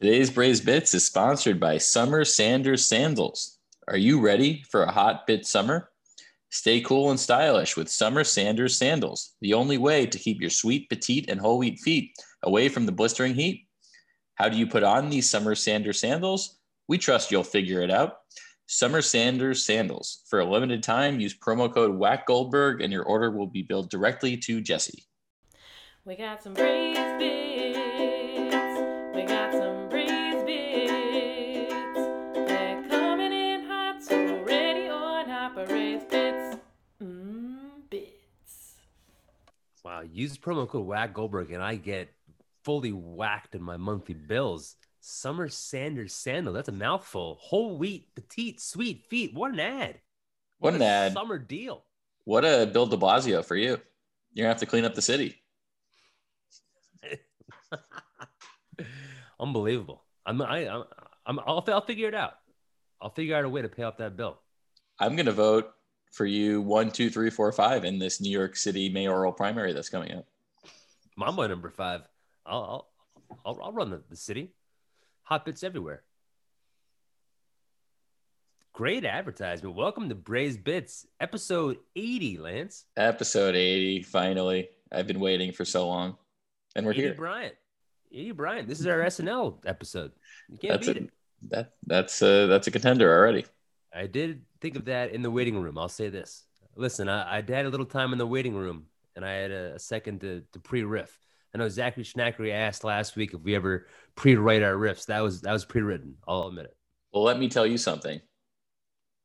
Today's Braves Bits is sponsored by Summer Sanders Sandals. Are you ready for a hot bit summer? Stay cool and stylish with Summer Sanders Sandals, the only way to keep your sweet, petite, and whole wheat feet away from the blistering heat. How do you put on these Summer Sanders sandals? We trust you'll figure it out. Summer Sanders Sandals. For a limited time, use promo code WACK Goldberg and your order will be billed directly to Jesse. We got some breeze bits. Wow, use promo code WACK Goldberg and I get fully whacked in my monthly bills. Summer Sanders sandal. That's a mouthful. Whole wheat, petite, sweet feet. What an ad. What an a ad. Summer deal. What a Bill de Blasio for you. You're gonna have to clean up the city. Unbelievable. I'm I I'm, I'm I'll, I'll figure it out. I'll figure out a way to pay off that bill. I'm gonna vote for you one, two, three, four, five in this New York City mayoral primary that's coming up. Mambo number five. I'll I'll I'll, run the, the city. Hot bits everywhere. Great advertisement. Welcome to Braves Bits, episode 80, Lance. Episode 80, finally. I've been waiting for so long. And we're 80 here. Bryant. 80 Bryant. This is our SNL episode. You can't That's beat a, it. that that's a that's a contender already. I did think of that in the waiting room. I'll say this. Listen, I, I had a little time in the waiting room and I had a, a second to, to pre-riff. I know Zachary Schnackery asked last week if we ever pre-write our riffs. That was that was pre-written. I'll admit it. Well, let me tell you something.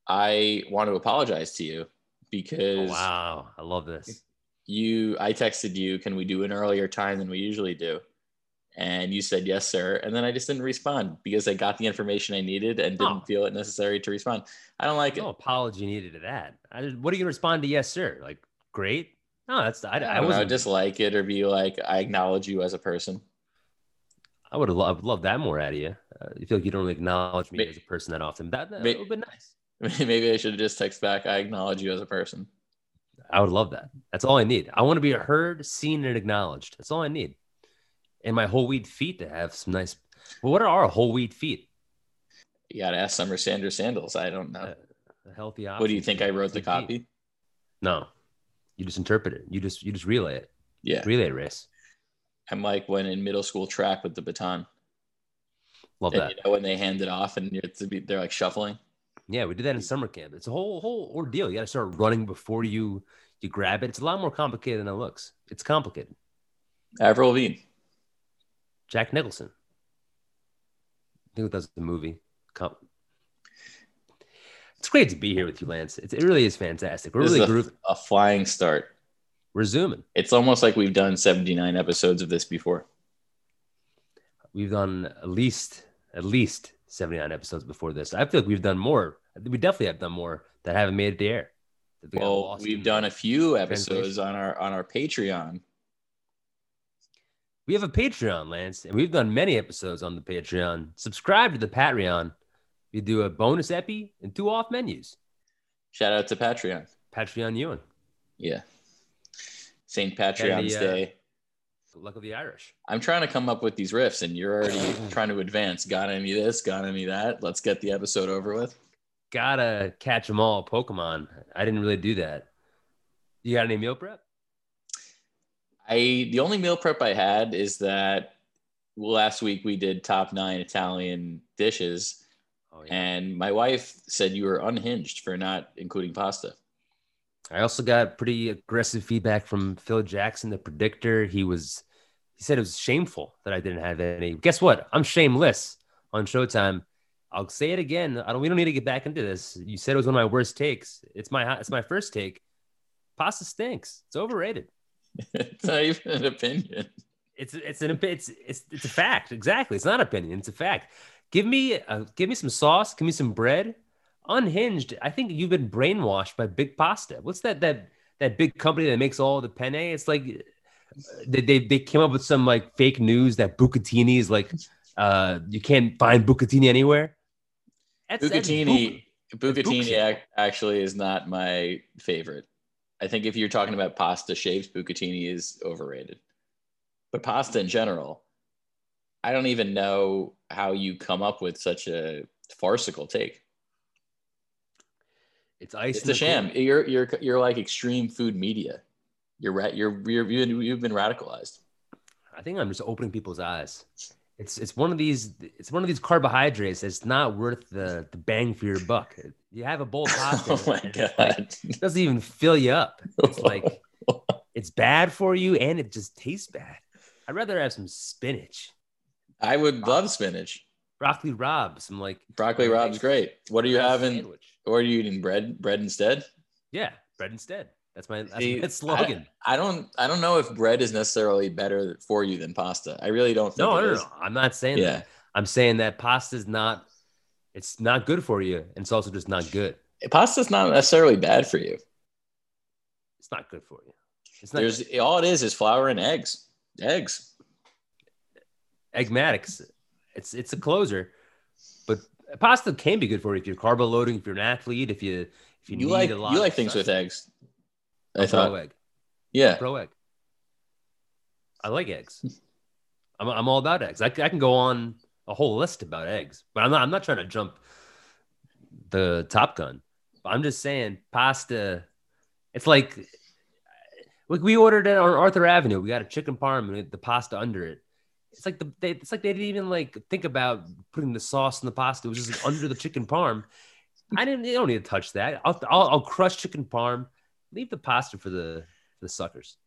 I want to apologize to you Oh, because wow, I love this. you I texted you, can we do an earlier time than we usually do? And you said yes, sir. And then I just didn't respond because I got the information I needed and didn't Oh. feel it necessary to respond. I don't like it. No apology needed to that. I, what are you gonna respond to? Yes, sir. Like great. No, that's I, I, I, wasn't. just like it or be like, I acknowledge you as a person. I would have loved, loved that more out of you. Uh, you feel like you don't really acknowledge me May- as a person that often. That, that would have been nice. Maybe I should have just text back, I acknowledge you as a person. I would love that. That's all I need. I want to be heard, seen, and acknowledged. That's all I need. And my whole wheat feet to have some nice. Well, what are our whole wheat feet? You got to ask Summer Sanders Sandals. I don't know. Uh, a healthy option. what do you think I wrote the feet. copy? No, you just interpret it. You just you just relay it. Yeah. Relay race. I'm like when in middle school track with the baton. Love And that. you know when they hand it off and they're like shuffling. Yeah, we did that in summer camp. It's a whole whole ordeal. You got to start running before you you grab it. It's a lot more complicated than it looks. It's complicated. Avril Lavigne. Jack Nicholson. I think that's the movie. Com- It's great to be here with you, Lance. It's, it really is fantastic. We're This really a, grooving. a flying start. We're zooming. It's almost like we've done 79 episodes of this before. We've done at least at least 79 episodes before this. I feel like we've done more. We definitely have done more that haven't made it to air. Well, we've done a few episodes on our on our Patreon. We have a Patreon, Lance, and we've done many episodes on the Patreon. Subscribe to the Patreon. We do a bonus epi and two off menus. Shout out to Patreon. Patreon Ewan, Yeah. St. Patreon's uh, Day. the luck of the Irish. I'm trying to come up with these riffs and you're already trying to advance. Got any of this? Got any of that? Let's get the episode over with. Gotta catch them all, Pokemon. I didn't really do that. You got any meal prep? I the only meal prep I had is that last week we did top nine Italian dishes, Oh yeah. and my wife said you were unhinged for not including pasta. I also got pretty aggressive feedback from Phil Jackson, the predictor. He was he said it was shameful that I didn't have any. Guess what? I'm shameless on Showtime. I'll say it again. I don't we don't need to get back into this. You said it was one of my worst takes. It's my it's my first take. Pasta stinks. It's overrated. it's not even an opinion. It's it's an it's it's it's a fact. Exactly. It's not opinion. It's a fact. Give me uh, give me some sauce. Give me some bread. Unhinged. I think you've been brainwashed by Big Pasta. What's that that that big company that makes all the penne? It's like uh, they they, they came up with some like fake news that bucatini is like uh you can't find bucatini anywhere. That's, that's Bucatini, buc- bucatini ac- actually is not my favorite. I think if you're talking about pasta shapes, bucatini is overrated. But pasta in general, I don't even know how you come up with such a farcical take. It's ice. It's a sham. You're you're you're like extreme food media. You're right. You're, you're you've you've been radicalized. I think I'm just opening people's eyes. It's it's one of these it's one of these carbohydrates that's not worth the, the bang for your buck. You have a bowl of oh pasta. Oh my it's like- god. it doesn't even fill you up. It's like it's bad for you and it just tastes bad. I'd rather have some spinach, I would love spinach. broccoli rabe, some like Broccoli Rob's great. What are you having? sandwich. Or are you eating bread? Bread instead? Yeah, bread instead. That's my that's See, my slogan. I don't. I don't know if bread is necessarily better for you than pasta. I really don't think. no, no, no, no. I'm not saying Yeah. that. I'm saying that pasta is not it's not good for you and it's also just not good. Pasta's not necessarily bad for you. It's not good for you. It's not There's all it is is flour and eggs. Eggs. Eggmatics. It's it's a closer, but pasta can be good for you if you're carbo loading, if you're an athlete, if you if you, You need like a lot. you of like things stuff. with eggs. I thought. egg. Yeah. Pro egg. I like eggs. I'm, I'm all about eggs. I, I can go on a whole list about eggs, but I'm not I'm not trying to jump the top gun. But I'm just saying pasta. It's like like we ordered it on Arthur Avenue. We got a chicken parm and the pasta under it. It's like the they, it's like they didn't even like think about putting the sauce in the pasta. It was just like under the chicken parm. I didn't. You don't need to touch that. I'll I'll, I'll crush chicken parm. Leave the pasta for the for the suckers.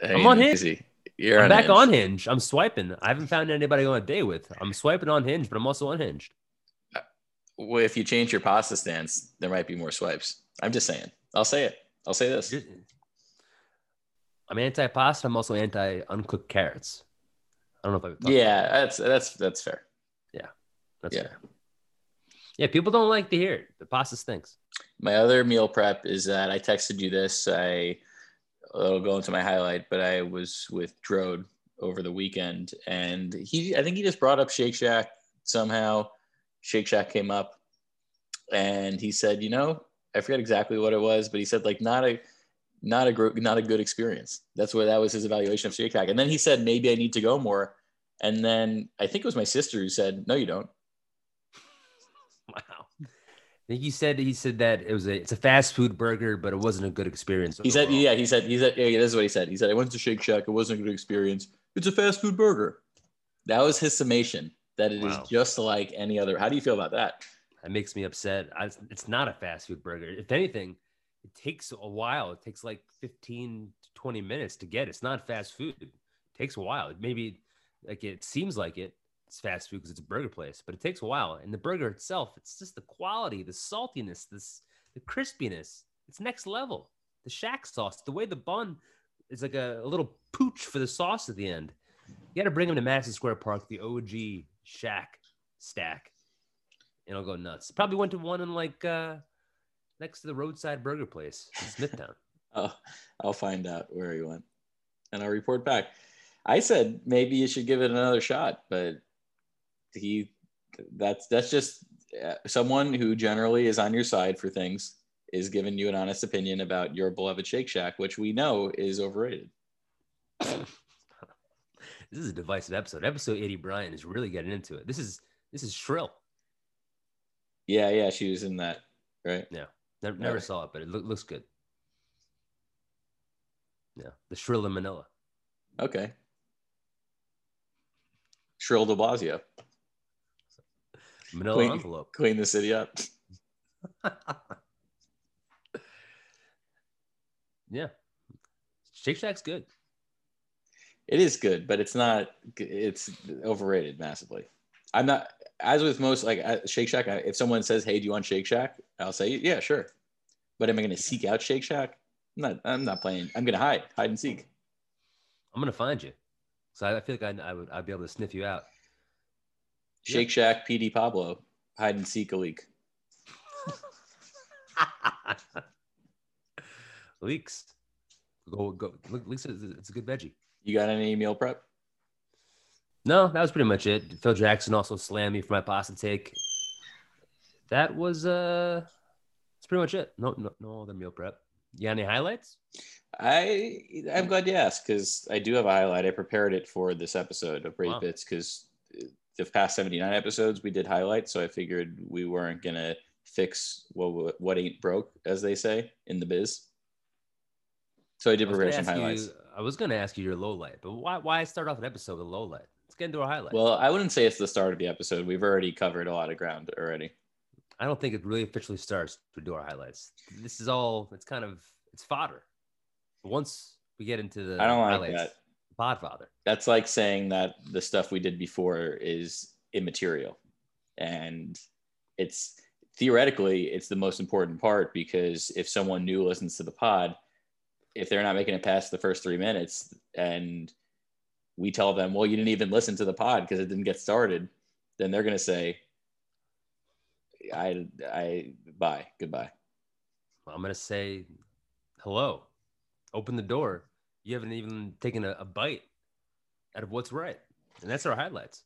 Hey, I'm on Hinge. easy. You're I'm back Hinge. on Hinge. I'm swiping. I haven't found anybody on a day with. I'm swiping on Hinge, but I'm also unhinged. Uh, well, if you change your pasta stance, there might be more swipes. I'm just saying. I'll say it. I'll say this. I'm anti pasta. I'm also anti uncooked carrots. I don't know if talked Yeah, that's that's that's fair. Yeah, that's yeah. fair. Yeah, people don't like to hear it. The pasta stinks. My other meal prep is that I texted you this. I it'll go into my highlight, but I was with Drode over the weekend, and he I think he just brought up Shake Shack somehow. Shake Shack came up, and he said, you know, I forget exactly what it was, but he said like not a not a gr- not a good experience. That's what that was his evaluation of Shake Shack, and then he said maybe I need to go more, and then I think it was my sister who said no, you don't. Wow. I think he said he said that it was a it's a fast food burger, but it wasn't a good experience. He said, yeah, he said, he said, yeah, this is what he said. He said, I went to Shake Shack. It wasn't a good experience. It's a fast food burger. That was his summation. That it is Wow. just like any other. How do you feel about that? That makes me upset. I, it's not a fast food burger. If anything, it takes a while. It takes like 15 to 20 minutes to get. It's not fast food. It takes a while. It Maybe like it seems like it. It's fast food because it's a burger place, but it takes a while. And the burger itself, it's just the quality, the saltiness, this the crispiness. It's next level. The shack sauce, the way the bun is like a, a little pooch for the sauce at the end. You got to bring them to Madison Square Park, the OG shack stack and I'll go nuts. Probably went to one in like uh next to the roadside burger place in Smithtown. Oh, I'll find out where he went, and I'll report back. I said maybe you should give it another shot, but he, that's that's just uh, someone who generally is on your side for things is giving you an honest opinion about your beloved Shake Shack, which we know is overrated. this is a divisive episode. Episode 80 Brian is really getting into it. This is this is shrill. Yeah, yeah, she was in that, right? Never, never Right. saw it, but it loo- looks good. Yeah, the shrill in Manila. Okay. Shrill de Blasio. Manila Clean- envelope. Clean the city up. yeah. Shake Shack's good. It is good, but it's not. It's overrated massively. I'm not. As with most, like uh, Shake Shack, I- if someone says, "Hey, do you want Shake Shack?" I'll say, "Yeah, sure." But am I going to seek out Shake Shack? I'm not. I'm not playing. I'm going to hide, hide and seek. I'm gonna find you. So I, I feel like I, I would I'd be able to sniff you out. Shake Shack, PD Pablo, hide and seek a leak. Leaks. Go go. Leaks is it's a good veggie. You got any meal prep? No, that was pretty much it. Phil Jackson also slammed me for my pasta take. That was uh, that's pretty much it. No, no, no other meal prep. You got any highlights? I I'm glad you asked because I do have a highlight. I prepared it for this episode of Brave Wow. Bits because the past 79 episodes we did highlights, so I figured we weren't gonna fix what what ain't broke, as they say in the biz. So I did I prepare gonna some highlights. you, I was gonna ask you your low light, but why why start off an episode with low light? Let's get into our highlight. Well, I wouldn't say it's the start of the episode. We've already covered a lot of ground already. I don't think it really officially starts to do our highlights. This is all it's kind of it's fodder. Once we get into the I don't like highlights, that. Podfather. That's like saying that the stuff we did before is immaterial. And it's theoretically it's the most important part because if someone new listens to the pod, if they're not making it past the first three minutes and we tell them, well, you didn't even listen to the pod because it didn't get started, then they're gonna say, I I bye, goodbye. I'm gonna say hello. Open the door. You haven't even taken a, a bite out of what's right. And that's our highlights.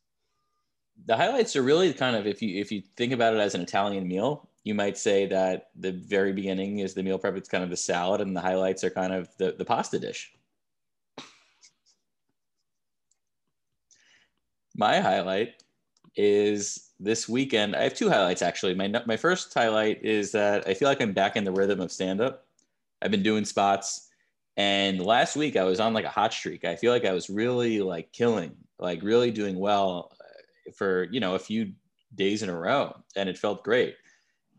the highlights are really kind of if you if you think about it as an Italian meal, you might say that the very beginning is the meal prep. It's kind of the salad, and the highlights are kind of the the pasta dish. My highlight is this weekend. I have two highlights actually. My my first highlight is that I feel like I'm back in the rhythm of stand up. I've been doing spots, and last week I was on like a hot streak. I feel like I was really like killing, like really doing well uh, for you know a few days in a row, and it felt great.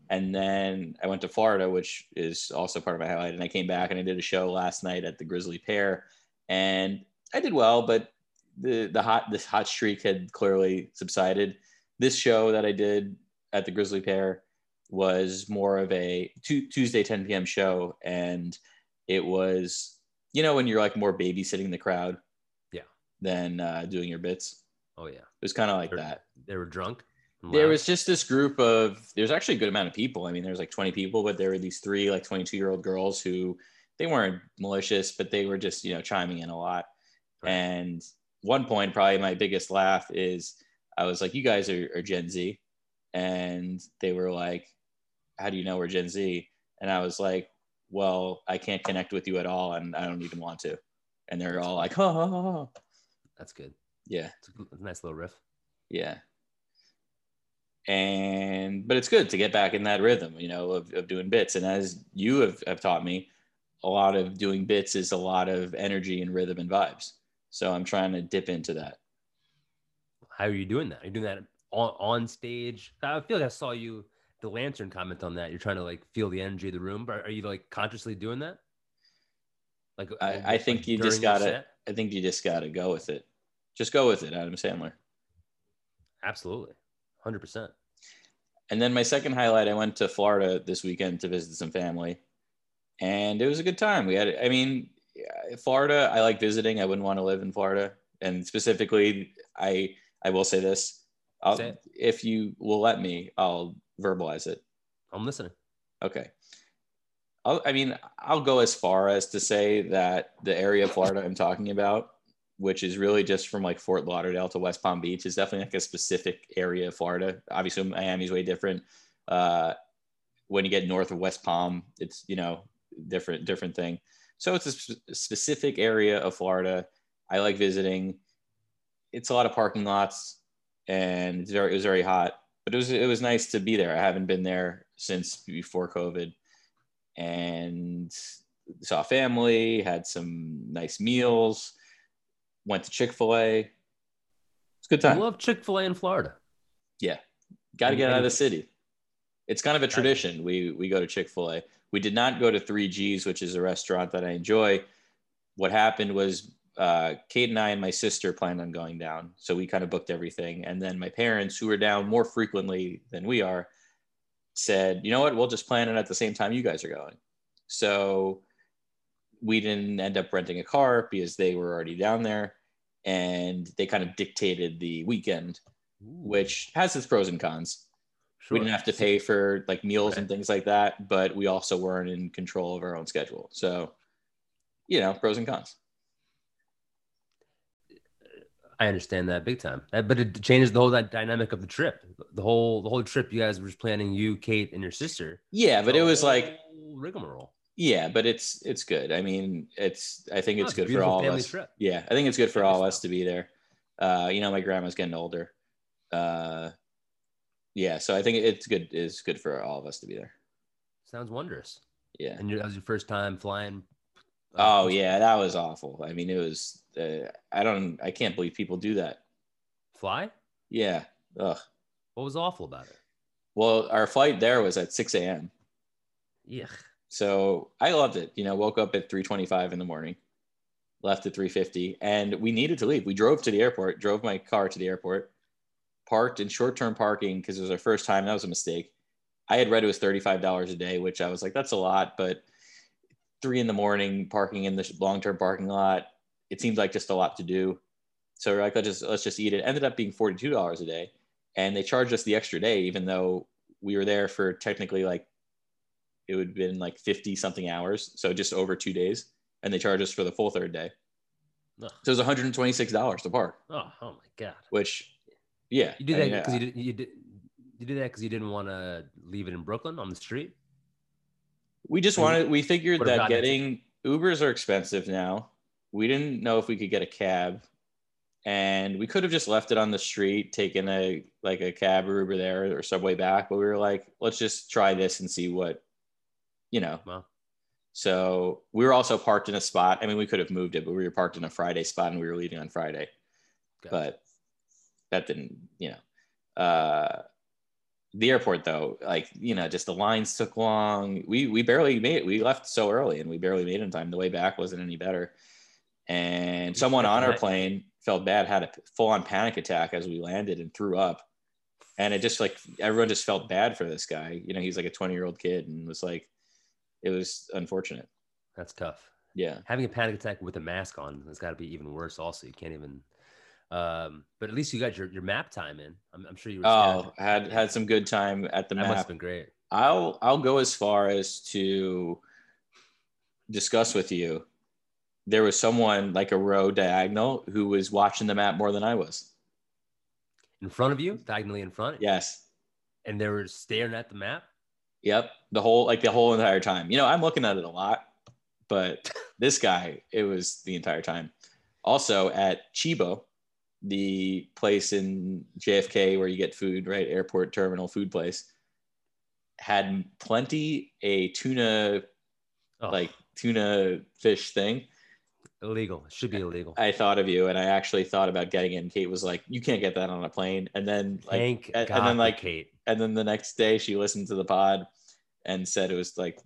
And then I went to Florida, which is also part of my highlight. And I came back and I did a show last night at the Grisly Pear, and I did well, but the the hot this hot streak had clearly subsided. This show that I did at the Grisly Pear was more of a Tuesday 10 p.m. show, and it was you know when you're like more babysitting the crowd, Yeah. than uh, doing your bits. Oh yeah. It was kind of like Sure. that. They were drunk. There was just this group of there's actually a good amount of people. I mean, there was like 20 people, but there were these three like 22 year old girls who they weren't malicious, but they were just you know chiming in a lot. Right. And one point, probably my biggest laugh is I was like, "You guys are, are Gen Z," and they were like, "How do you know we're Gen Z?" And I was like, "Well, I can't connect with you at all, and I don't even want to." And they're all like, "Ha ha ha!" ha." That's good. Yeah. It's a, a nice little riff. Yeah. And but it's good to get back in that rhythm, you know, of, of doing bits. And as you have, have taught me, a lot of doing bits is a lot of energy and rhythm and vibes. So I'm trying to dip into that. How are you doing that? Are you doing that on, on stage? I feel like I saw you the lantern comment on that. You're trying to like feel the energy of the room. But are you like consciously doing that? Like I, I think like you just gotta? I think you just gotta go with it. Just go with it, Adam Sandler. Absolutely, hundred percent. And then my second highlight, I went to Florida this weekend to visit some family, and it was a good time. We had, I mean, Florida. I like visiting. I wouldn't want to live in Florida, and specifically, I I will say this: Say if you will let me, I'll verbalize it. I'm listening. Okay. I'll, I mean, I'll go as far as to say that the area of Florida I'm talking about, which is really just from like Fort Lauderdale to West Palm Beach, is definitely like a specific area of Florida. Obviously, Miami's way different. Uh, when you get north of West Palm, it's you know different different thing. So it's a sp- specific area of Florida. I like visiting. It's a lot of parking lots, and it's very it was very hot, but it was it was nice to be there. I haven't been there since before COVID, and saw family, had some nice meals, went to Chick Fil A. It's a good time. I love Chick Fil A in Florida. Yeah, got to get out of the city. It's kind of a tradition. We we go to Chick Fil A. We did not go to Three Gs, which is a restaurant that I enjoy. What happened was uh, Kate and I and my sister planned on going down, so we kind of booked everything. And then my parents, who are down more frequently than we are, said, "You know what? We'll just plan it at the same time you guys are going." So we didn't end up renting a car because they were already down there, and they kind of dictated the weekend which has its pros and cons. Sure. We didn't have to pay for like meals and things like that, but we also weren't in control of our own schedule. So, you know, pros and cons. I understand that big time. That- but it changes the whole that dynamic of the trip. The whole the whole trip you guys were just planning you, Kate, and your sister. Yeah, but it was like, rigmarole. Yeah, but it's it's good. I mean, it's I think Oh, it's it's good for all of us. trip. Yeah, I think it's good for all of us to be there. Uh, you know, my grandma's getting older. Uh, yeah, so I think it's good. It's good for all of us to be there. Sounds wondrous. Yeah. And that was your first time flying. uh, Oh yeah, that was awful. I mean, it was. Uh, I don't. I can't believe people do that. Fly? Yeah. Ugh. What was awful about it? Well, our flight there was at 6 a.m. Yeah. So I loved it. You know, woke up at 3:25 in the morning, left at 3:50, and we needed to leave. We drove to the airport, drove my car to the airport, parked in short-term parking because it was our first time. That was a mistake. I had read it was $35 a day, which I was like, that's a lot, but three in the morning parking in the long-term parking lot, it seemed like just a lot to do. So we're like, let's just let's just eat it. Ended up being $42 a day, and they charged us the extra day, even though we were there for technically like it would have been like 50 something hours so just over two days and they charge us for the full third day Ugh. so it was $126 to park Oh, oh my god. which yeah You did I that mean, because uh, you did you did you did that because you didn't want to leave it in Brooklyn on the street. we just wanted we figured that gotten it. getting ubers are expensive now we didn't know if we could get a cab and we could have just left it on the street taken a like a cab or uber there or subway back but we were like let's just try this and see what you know Well, So we were also parked in a spot. I mean, we could have moved it, but we were parked in a Friday spot and we were leaving on Friday. gotcha. But that didn't, you know. Uh, the airport though, like you know, just the lines took long. We we barely made it. We left so early and we barely made it in time. The way back wasn't any better. And someone on our plane felt bad, had a full on panic attack as we landed and threw up. And it just like everyone just felt bad for this guy. You know, he's like a 20 year old kid and was like, it was unfortunate. that's tough. Yeah. Having a panic attack with a mask on has got to be even worse. Also, you can't even. Um, but at least you got your, your map time in. I'm, I'm sure you were. Oh, had had some good time at the that must have map. been great. I'll I'll go as far as to discuss with you. There was someone like a row diagonal who was watching the map more than I was. In front of you, diagonally in front. Yes. And they were staring at the map. Yep. The whole like the whole entire time. You know, I'm looking at it a lot, but this guy, it was the entire time. Also at Cibo, the place in JFK where you get food, right? Airport terminal food place, had plenty a tuna Oh, like tuna fish thing. Illegal. It should be illegal. I thought of you and I actually thought about getting it. And Kate was like, You can't get that on a plane. And then like Thank and- and then, like, Kate. and then the next day she listened to the pod and said it was like,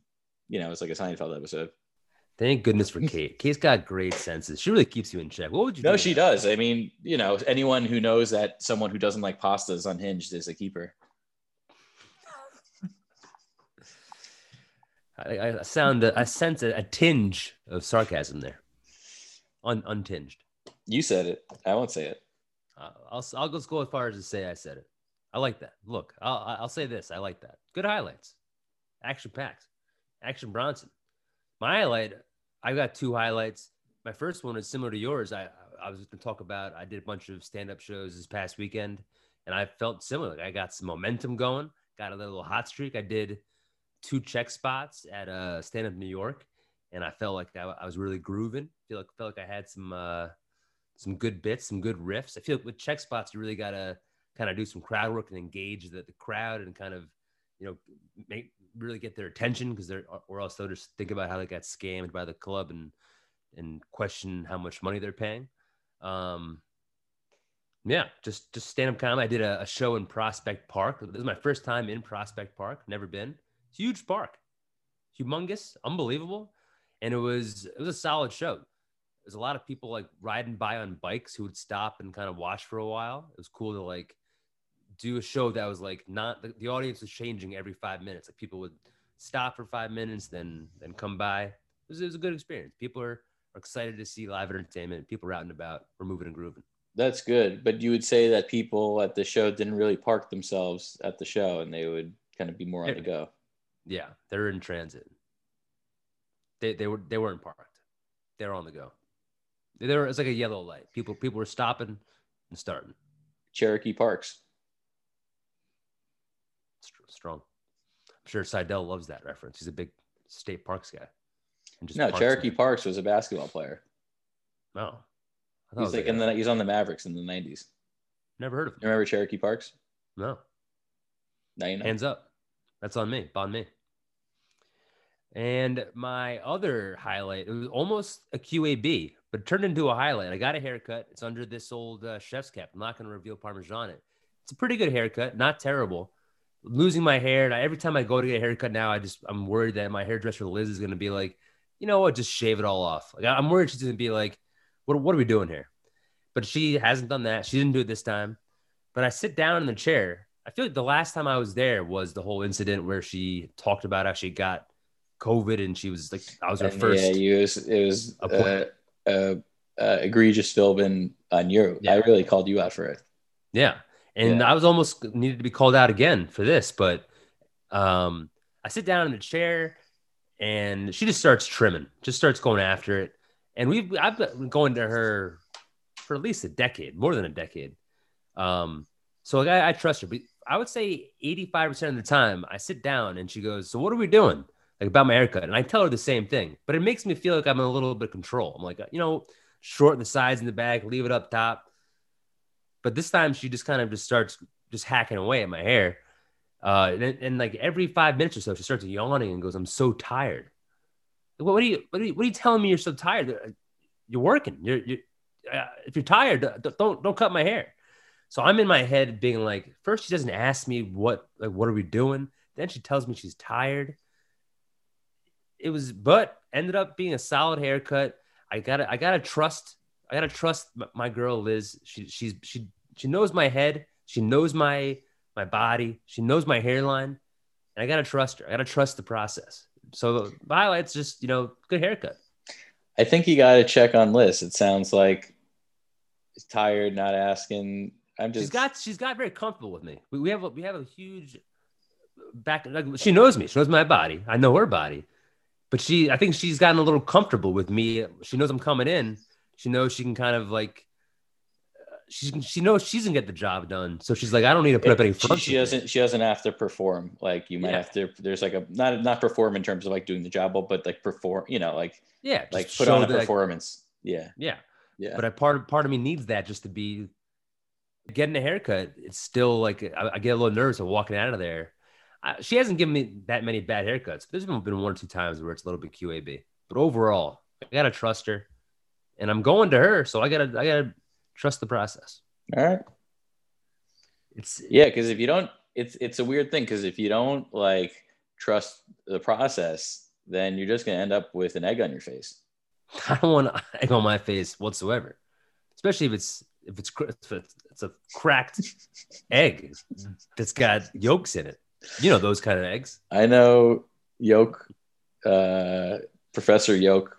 you know, it was like a Seinfeld episode. Thank goodness for Kate. Kate's got great senses. She really keeps you in check. What would you? No, she that? does. I mean, you know, anyone who knows that someone who doesn't like pasta is unhinged is a keeper. I, I sound. I sense a, a tinge of sarcasm there. Un, untinged. You said it. I won't say it. Uh, I'll I'll just go as far as to say I said it. I like that. Look, I'll I'll say this. I like that. Good highlights. Action packed. Action Bronson. My highlight. I've got two highlights. My first one is similar to yours. I I was going to talk about. I did a bunch of stand up shows this past weekend, and I felt similar. I got some momentum going. Got a little hot streak. I did two check spots at uh, stand up New York, and I felt like I, I was really grooving. Feel like felt like I had some. Uh, some good bits, some good riffs. I feel like with check spots, you really gotta kind of do some crowd work and engage the, the crowd and kind of, you know, make really get their attention because they're or else they'll just think about how they got scammed by the club and and question how much money they're paying. Um, yeah, just just stand up comedy. I did a, a show in Prospect Park. This is my first time in Prospect Park. Never been. It's Huge park, humongous, unbelievable, and it was it was a solid show there's a lot of people like riding by on bikes who would stop and kind of watch for a while. It was cool to like do a show that was like not the, the audience was changing every five minutes. Like people would stop for five minutes, then then come by. It was, it was a good experience. People are, are excited to see live entertainment. People are out and about. We're moving and grooving. That's good. But you would say that people at the show didn't really park themselves at the show and they would kind of be more on the go. Yeah, they're in transit. They they were they weren't parked. They're on the go. They were it's like a yellow light. People people were stopping and starting. Cherokee Parks. Strong. I'm sure Seidel loves that reference. He's a big state parks guy. and just No, punts Cherokee. Parks was a basketball player. No, I thought it He's was like in the he's on the Mavericks in the nineties. never heard of him. You remember Cherokee Parks? No, Now you know. hands up. That's on me. On me. And my other highlight, it was almost a QAB, but turned into a highlight. I got a haircut. It's under this old uh, chef's cap. I'm not going to reveal Parmesan it. It's a pretty good haircut, not terrible. Losing my hair, and I, every time I go to get a haircut now, I just I'm worried that my hairdresser Liz is going to be like, you know what, just shave it all off. Like I'm worried she's going to be like, what what are we doing here? But she hasn't done that. She didn't do it this time. But I sit down in the chair. I feel like the last time I was there was the whole incident where she talked about how she got COVID and she was like, I was her And, first. Yeah, you was it was uh, uh, uh, egregious Philbin on you. Yeah. I really called you out for it. Yeah. And Yeah. I was almost needed to be called out again for this, but um, I sit down in the chair and she just starts trimming, just starts going after it. And we've I've been going to her for at least a decade, more than a decade. Um, so like, I, I trust her, but I would say 85% of the time I sit down and she goes, So what are we doing? Like about my haircut. And I tell her the same thing, but it makes me feel like I'm in a little bit of control. I'm like, you know, shorten the sides and the back, leave it up top. But this time she just kind of just starts just hacking away at my hair. Uh, and, and like every five minutes or so, she starts yawning and goes, "I'm so tired." What, what are you? What are you? What are you telling me? You're so tired. Uh, You're working. You're. you're uh, if you're tired, don't don't cut my hair. So I'm in my head being like, first she doesn't ask me what like what are we doing. Then she tells me she's tired. It was, but ended up being a solid haircut. I gotta I gotta trust I gotta trust my girl Liz. She she's she she knows my head. She knows my my body. She knows my hairline, and I gotta trust her. I gotta trust the process. So the highlights just you know good haircut. I think you got to check on Liz. It sounds like he's tired, not asking. I'm just She's got she's got very comfortable with me. We, we have a, we have a huge back. Like, she knows me. She knows my body. I know her body. But she, I think she's gotten a little comfortable with me. She knows I'm coming in. She knows she can kind of like. She she knows she's gonna get the job done. So she's like, I don't need to put up any she, front. she doesn't she doesn't have to perform like you might Yeah. have to there's like a not not perform in terms of like doing the job well but like perform you know like Yeah, like put on a that, like, performance yeah yeah. yeah But I part of part of me needs that just to be getting a haircut. It's still like I, I get a little nervous of walking out of there. I, she hasn't given me that many bad haircuts. There's been, been one or two times where it's a little bit QAB, but overall, I gotta trust her, and I'm going to her, so I gotta I gotta trust the process. all right It's yeah because if you don't it's it's a weird thing because if you don't like trust the process then you're just going to end up with an egg on your face I don't want egg on my face whatsoever, especially if it's if it's if it's, it's a cracked egg that's got yolks in it. You know those kind of eggs. i know yoke uh professor yoke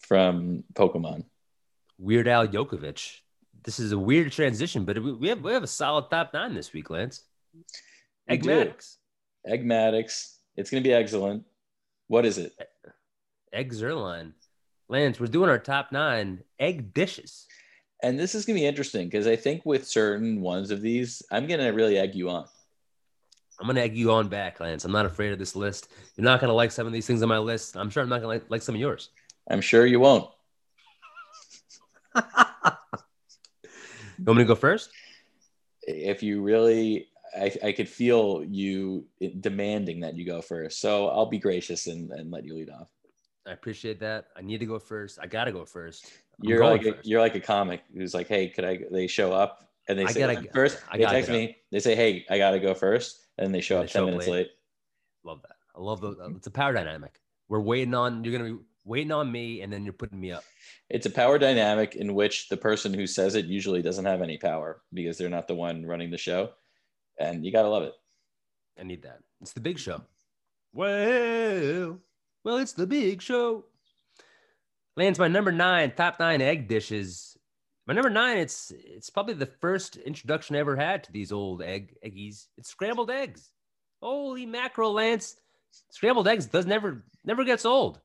from pokemon Weird Al Yokovic. This is a weird transition, but we have we have a solid top nine this week, Lance. Eggmatics, eggmatics it's going to be excellent what is it Egg Zerline. Lance, we're doing our top nine egg dishes. And this is going to be interesting because I think with certain ones of these, I'm going to really egg you on. I'm gonna egg you on back, Lance. I'm not afraid of this list. You're not gonna like some of these things on my list. I'm sure I'm not gonna like, like some of yours. I'm sure you won't. You want me to go first? If you really, I, I could feel you demanding that you go first. So I'll be gracious and, and let you lead off. I appreciate that. I need to go first. I gotta go first. I'm You're like a, first. you're like a comic who's like, hey, could I? They show up and they I say gotta- first. I They text me. They say, hey, I gotta go first, and they show up they ten show minutes late. late. Love that. I love the. It's a power dynamic. We're waiting on. You're gonna be waiting on me, and then you're putting me up. It's a power dynamic in which the person who says it usually doesn't have any power because they're not the one running the show, and you gotta love it. I need that. It's the big show. Well, well, it's the big show. Lands my number nine, top nine egg dishes. My number nine, it's it's probably the first introduction I ever had to these old egg eggies. It's scrambled eggs. Holy mackerel, Lance! Scrambled eggs does never never gets old.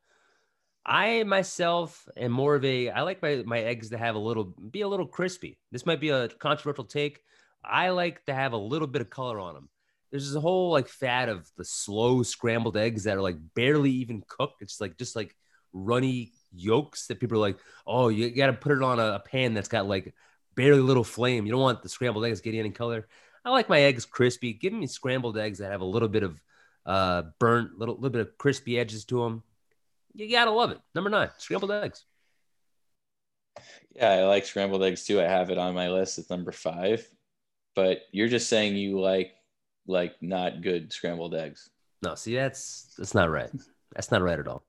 I myself am more of a I like my, my eggs to have a little be a little crispy. This might be a controversial take. I like to have a little bit of color on them there's this whole like fad of the slow scrambled eggs that are like barely even cooked. It's like just like runny yolks that people are like, oh, you got to put it on a, pan that's got like barely little flame. You don't want the scrambled eggs getting any color. I like my eggs crispy. Give me scrambled eggs that have a little bit of uh, burnt, little little bit of crispy edges to them. You gotta love it. Number nine, scrambled eggs. Yeah, I like scrambled eggs too. I have it on my list. It's number five. But you're just saying you like like not good scrambled eggs. No, see, that's that's not right. That's not right at all.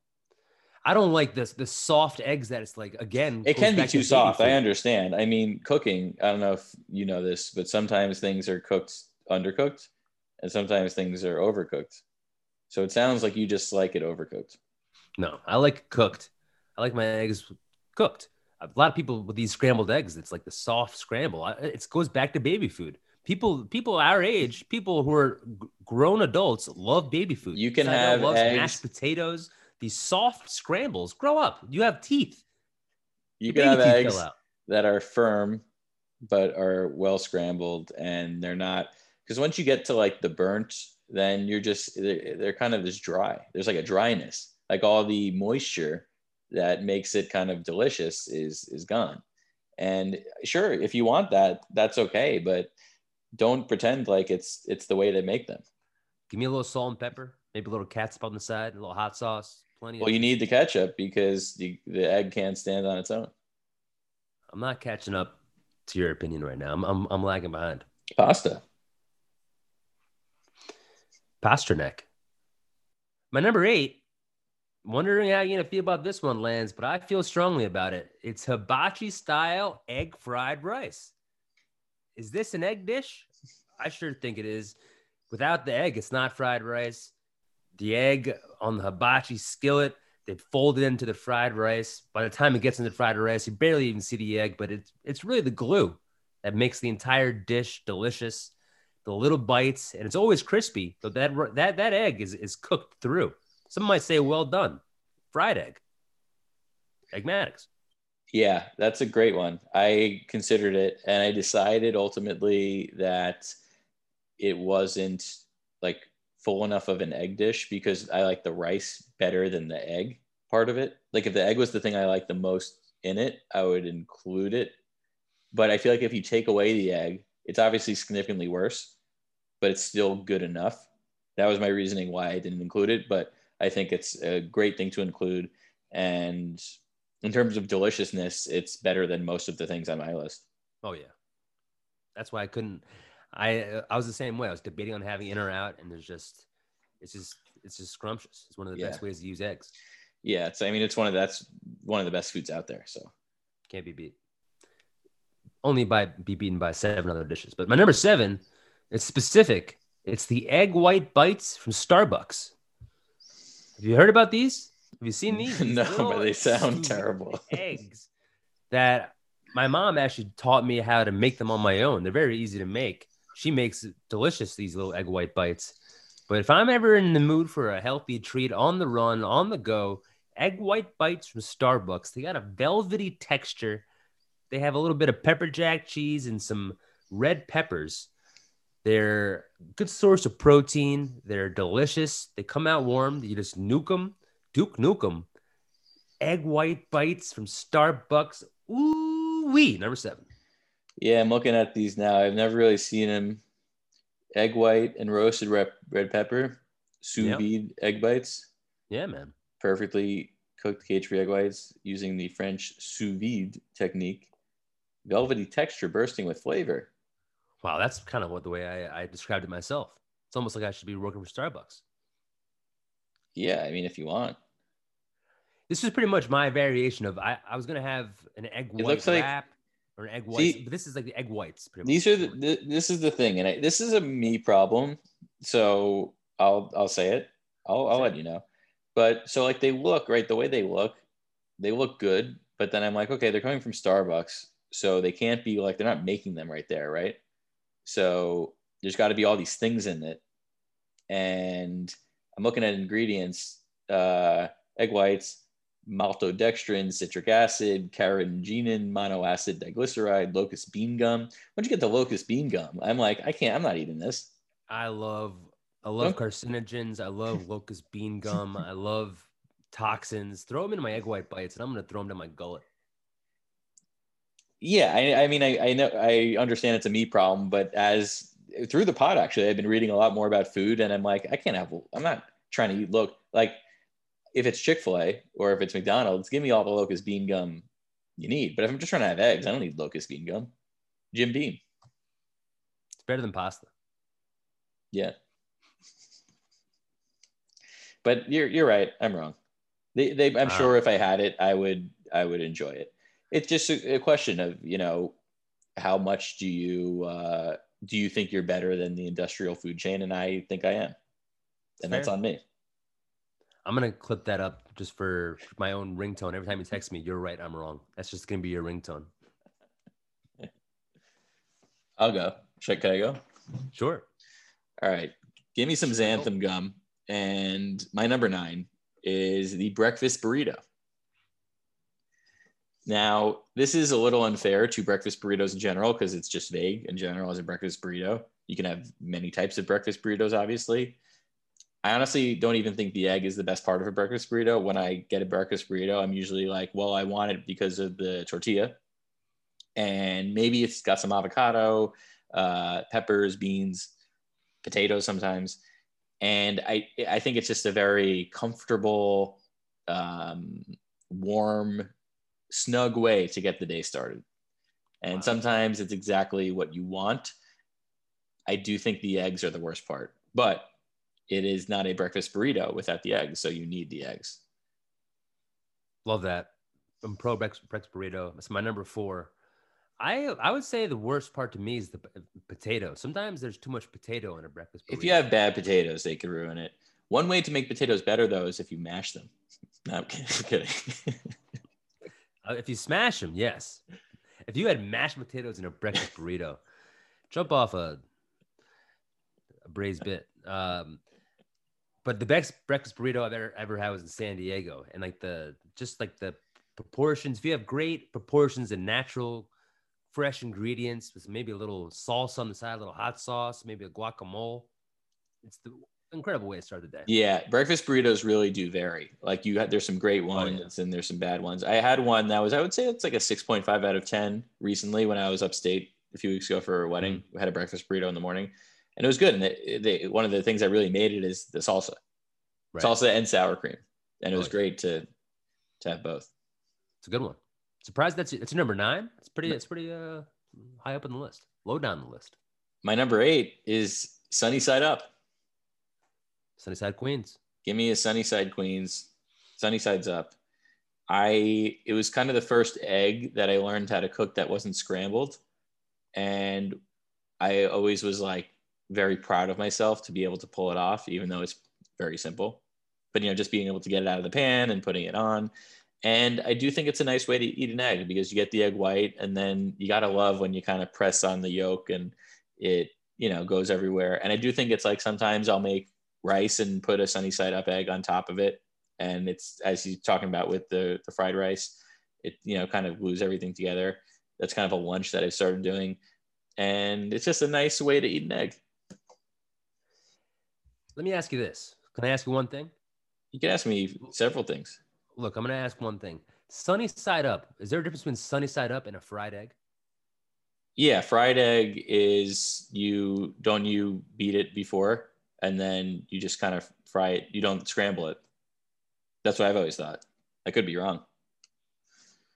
I don't like this the soft eggs that it's like again. It can be to too soft. I understand. I mean, cooking, I don't know if you know this, but sometimes things are cooked undercooked and sometimes things are overcooked. So it sounds like you just like it overcooked. No, I like cooked. I like my eggs cooked. A lot of people with these scrambled eggs, it's like the soft scramble. It goes back to baby food. People, people our age, people who are grown adults, love baby food. You can have loves eggs- mashed potatoes. These soft scrambles. Grow up. You have teeth. You Your can have eggs that are firm but are well scrambled and they're not because once you get to like the burnt then you're just they're, they're kind of just dry there's like a dryness like all the moisture that makes it kind of delicious is is gone and sure if you want that that's okay but don't pretend like it's it's the way to make them Give me a little salt and pepper, maybe a little catsup on the side, a little hot sauce, plenty. well of you need the ketchup because the, the egg can't stand on its own I'm not catching up to your opinion right now. I'm I'm, I'm lagging behind. pasta Pasternak. My number eight. Wondering how you're gonna feel about this one, Lance, but I feel strongly about it. It's hibachi style egg fried rice. Is this an egg dish? I sure think it is. Without the egg, it's not fried rice. The egg on the hibachi skillet, they fold it into the fried rice. By the time it gets into the fried rice, you barely even see the egg, but it's it's really the glue that makes the entire dish delicious. The little bites, and it's always crispy. So that that that egg is is cooked through. Some might say well done, fried egg. Eggmatics. Yeah, that's a great one. I considered it and I decided ultimately that it wasn't like full enough of an egg dish because I like the rice better than the egg part of it. Like if the egg was the thing I like the most in it, I would include it. But I feel like if you take away the egg, it's obviously significantly worse, but it's still good enough. That was my reasoning why I didn't include it, but I think it's a great thing to include. And in terms of deliciousness, it's better than most of the things on my list. Oh yeah, that's why I couldn't. I I was the same way. I was debating on having in or out, and there's just it's just it's just scrumptious. It's one of the Yeah. best ways to use eggs. Yeah, it's I mean it's one of that's one of the best foods out there. So Can't be beat. Only by be beaten by seven other dishes. But my number seven, it's specific. It's the egg white bites from Starbucks. Have you heard about these? Have you seen these? These No, little but they sound terrible. eggs that my mom actually taught me how to make them on my own. They're very easy to make. She makes delicious these little egg white bites. But if I'm ever in the mood for a healthy treat on the run, on the go, egg white bites from Starbucks. They got a velvety texture. They have a little bit of pepper jack cheese and some red peppers. They're a good source of protein. They're delicious. They come out warm. You just nuke them, Duke nuke them. Egg white bites from Starbucks. Ooh wee. Number seven. Yeah, I'm looking at these now. I've never really seen them. Egg white and roasted red, red pepper, sous Yep. vide egg bites, Yeah, man. perfectly cooked cage-free egg whites using the French sous vide technique. Velvety texture bursting with flavor. Wow, that's kind of what the way I, I described it myself. It's almost like I should be working for Starbucks. Yeah, I mean if you want. This is pretty much my variation of I, I was gonna have an egg It white looks like- wrap or egg whites. See- but this is like the egg whites. Pretty these much. are the, th- this is the thing and I, this is a me problem so i'll i'll say it i'll, I'll let you know but so like they look right the way they look they look good but then i'm like okay they're coming from starbucks so they can't be like they're not making them right there right so there's got to be all these things in it and i'm looking at ingredients uh egg whites maltodextrin, citric acid, carrageenan, monoacid diglyceride, locust bean gum. Once you get the locust bean gum, I'm like, I can't, I'm not eating this. I love I love Don't- carcinogens. I love locust bean gum. I love toxins. Throw them into my egg white bites, and I'm gonna throw them to my gullet. Yeah, I, I mean, I, I know, I understand it's a meat problem, but as through the pod, actually, I've been reading a lot more about food, and I'm like, I can't have. I'm not trying to eat. Look, like if it's Chick Fil A or if it's McDonald's, give me all the locust bean gum you need. But if I'm just trying to have eggs, I don't need locust bean gum. Jim Beam. It's better than pasta. Yeah. But you're you're right. I'm wrong. They, they I'm Wow. sure if I had it, I would I would enjoy it. It's just a, a question of you know how much do you uh, do you think you're better than the industrial food chain, and I think I am, and that's on me. I'm gonna clip that up just for my own ringtone. Every time you text me, you're right, I'm wrong. That's just gonna be your ringtone. I'll go. Should, can I go? Sure. All right. Give me some xanthan gum. And my number nine is the breakfast burrito. Now, this is a little unfair to breakfast burritos in general because it's just vague in general as a breakfast burrito. You can have many types of breakfast burritos, obviously. I honestly don't even think the egg is the best part of a breakfast burrito. When I get a breakfast burrito, I'm usually like, well, I want it because of the tortilla. And maybe it's got some avocado, uh, peppers, beans, potatoes sometimes. And I, I think it's just a very comfortable, um, warm, snug way to get the day started. And Wow. sometimes it's exactly what you want. I do think the eggs are the worst part, but it is not a breakfast burrito without the eggs. So you need the eggs. Love that. I'm pro breakfast, burrito. It's my number four. I I would say the worst part to me is the potato. Sometimes there's too much potato in a breakfast burrito. If you have bad potatoes, they could ruin it. One way to make potatoes better, though, is if you mash them. No, I'm kidding. I'm kidding. Uh, if you smash them, yes. If you had mashed potatoes in a breakfast burrito, jump off a, a braised bit. Um, but the best breakfast burrito I've ever ever had was in San Diego, and like the just like the proportions. If you have great proportions and natural, fresh ingredients with maybe a little salsa on the side, a little hot sauce, maybe a guacamole, it's the incredible way to start the day. Yeah, breakfast burritos really do vary. Like you had, there's some great Oh, ones and there's some bad ones. I had one that was, I would say it's like a 6.5 out of 10 recently when I was upstate a few weeks ago for a wedding. Mm. We had a breakfast burrito in the morning and it was good. And it, they, one of the things that really made it is the salsa, Right. salsa and sour cream. And it was great to, to have both. It's a good one. Surprised that's it's number nine. It's pretty. It's pretty uh high up on the list. Low down the list. My number eight is sunny side up. Sunny Side Queens. give me a Sunny Side Queens, Sunny Sides up. I it was kind of the first egg that I learned how to cook that wasn't scrambled, and I always was like very proud of myself to be able to pull it off, even though it's very simple. But you know, just being able to get it out of the pan and putting it on. And I do think it's a nice way to eat an egg because you get the egg white, and then you gotta love when you kind of press on the yolk and it you know goes everywhere. And I do think it's like sometimes I'll make rice and put a sunny side up egg on top of it. And it's as you're talking about with the, the fried rice, it you know kind of glues everything together. That's kind of a lunch that I've started doing. And it's just a nice way to eat an egg. Let me ask you this. Can I ask you one thing? You can ask me several things. Look, I'm gonna ask one thing. Sunny side up. Is there a difference between sunny side up and a fried egg? Yeah, fried egg is you don't you beat it before and then you just kind of fry it. You don't scramble it. That's what I've always thought. I could be wrong.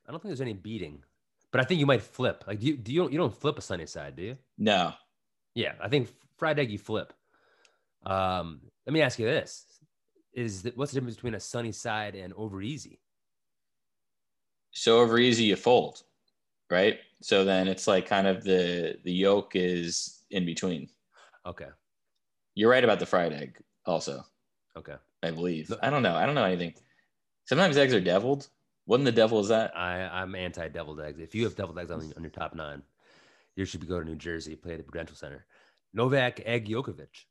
I don't think there's any beating, but I think you might flip. Like, do you do you, you don't flip a sunny side, do you? No. Yeah, I think fried egg you flip. Um, let me ask you this: Is that what's the difference between a sunny side and over easy? so over easy you fold right so then it's like kind of the the yolk is in between Okay, you're right about the fried egg also okay. i believe i don't know i don't know anything sometimes eggs are deviled what in the devil is that I I'm anti deviled eggs. If you have deviled eggs on, on your top nine, you should be going to New Jersey, play at the Prudential Center. Novak Egg Jokovic.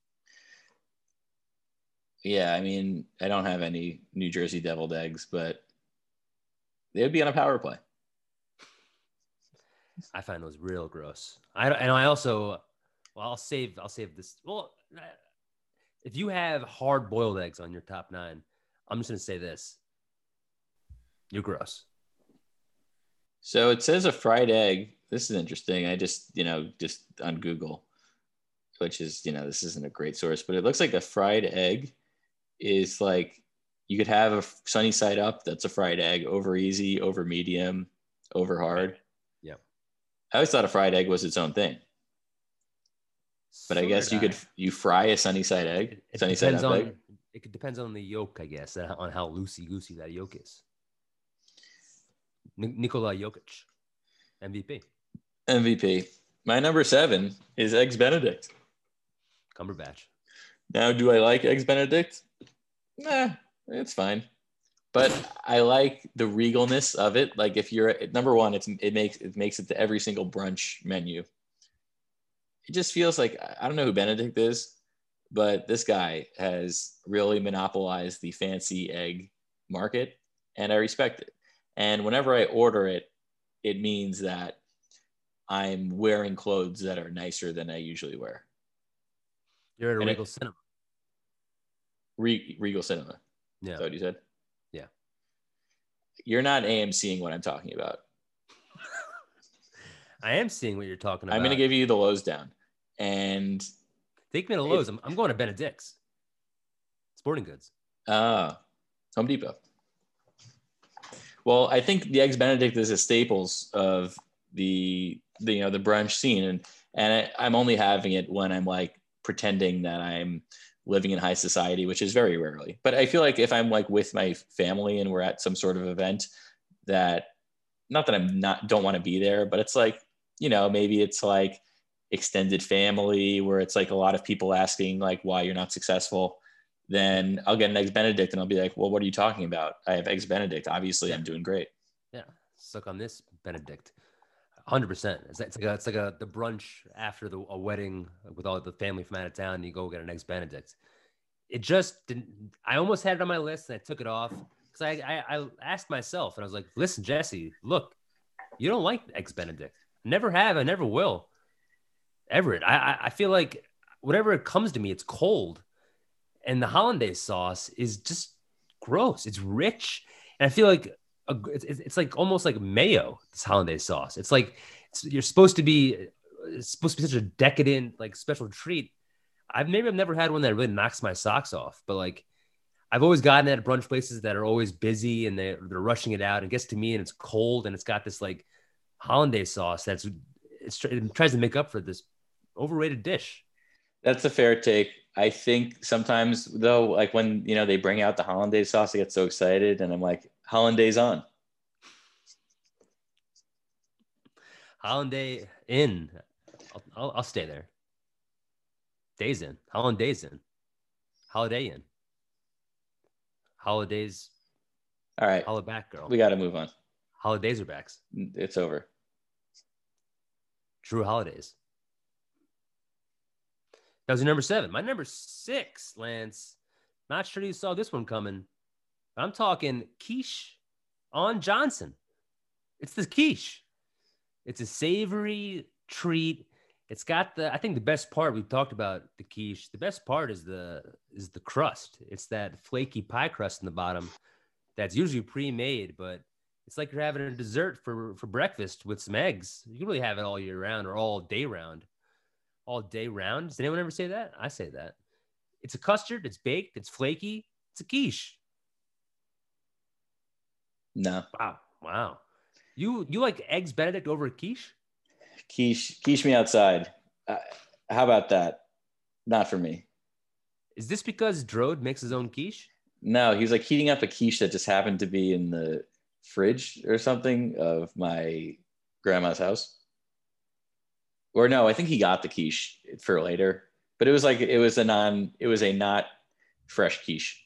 Yeah i mean i don't have any new jersey deviled eggs but they would be on a power play I find those real gross. I and I also, well, I'll save I'll save this. Well, if you have hard boiled eggs on your top nine, I'm just gonna say this: You're gross. So it says a fried egg. This is interesting. I just, you know, just on Google, which is, you know, this isn't a great source, but it looks like a fried egg is like you could have a sunny side up. That's a fried egg over easy, over medium, over hard. Yeah. I always thought a fried egg was its own thing, but I guess did you could you fry a sunny side egg, It sunny side depends up on egg. it depends on the yolk, I guess, uh, on how loosey goosey that yolk is. Ni- Nikola Jokic, MVP, MVP. My number seven is eggs Benedict. Cumberbatch. Now, do I like eggs Benedict? Nah, it's fine. But I like the regalness of it. Like if you're number one, it's it makes it makes it to every single brunch menu. It just feels like I don't know who Benedict is, but this guy has really monopolized the fancy egg market, and I respect it. And whenever I order it, it means that I'm wearing clothes that are nicer than I usually wear. You're at a And it- Regal Cinema. Re- Regal Cinema. Yeah. Is that what you said? Yeah. You're not AMCing what I'm talking about. I am seeing what you're talking about. I'm going to give you the lows down. And Take me to Lowe's. I'm, I'm going to Benedict's. Sporting Goods. uh, Home Depot. Well, I think the Eggs Benedict is a staples of the, the you know the brunch scene, and and I, I'm only having it when I'm like pretending that I'm living in high society, which is very rarely. But I feel like if I'm like with my family and we're at some sort of event, that not that I'm not don't want to be there, but it's like you know maybe it's like extended family where it's like a lot of people asking like why you're not successful then I'll get an eggs Benedict and I'll be like, well, what are you talking about? I have eggs Benedict. Obviously, I'm doing great. Yeah. Suck on this Benedict. 100%. It's, it's like, a, it's like a, the brunch after the, a wedding with all the family from out of town. You go get an eggs Benedict. It just didn't, I almost had it on my list and I took it off because I, I, I asked myself and I was like, listen, Jesse, look, you don't like eggs Benedict. Never have. I never will. Everett, I, I feel like whatever it comes to me, it's cold. And the hollandaise sauce is just gross. It's rich. And I feel like a, it's, it's like almost like mayo, this hollandaise sauce. It's like it's, you're supposed to be, uh, it's supposed to be such a decadent, like special treat. I've maybe I've never had one that really knocks my socks off, but like I've always gotten at brunch places that are always busy and they're, they're rushing it out. And gets to me and it's cold and it's got this like hollandaise sauce that's it tries to make up for this overrated dish. That's a fair take. I think sometimes though, like when you know they bring out the hollandaise sauce, I get so excited, and I'm like, hollandaise on. Hollandaise in. I'll, I'll, I'll stay there. Days in. Hollandaise in. Holiday in. Holidays. All right, Holla back, girl. we got to move on. Holidays are backs. It's over. True holidays. That was your number seven. My number six, Lance. Not sure you saw this one coming. I'm talking quiche on Johnson. It's the quiche. It's a savory treat. It's got the I think the best part we've talked about the quiche. The best part is the is the crust. It's that flaky pie crust in the bottom that's usually pre-made, but it's like you're having a dessert for for breakfast with some eggs. You can really have it all year round or all day round. All day round. Does anyone ever say that? I say that. It's a custard. It's baked. It's flaky. It's a quiche. No Wow. Wow. You you like eggs Benedict over quiche? quiche, quiche me outside. Uh, how about that? Not for me. Is this because Drode makes his own quiche? No, he was like heating up a quiche that just happened to be in the fridge or something of my grandma's house. Or no, I think he got the quiche for later, but it was like it was a non, it was a not fresh quiche.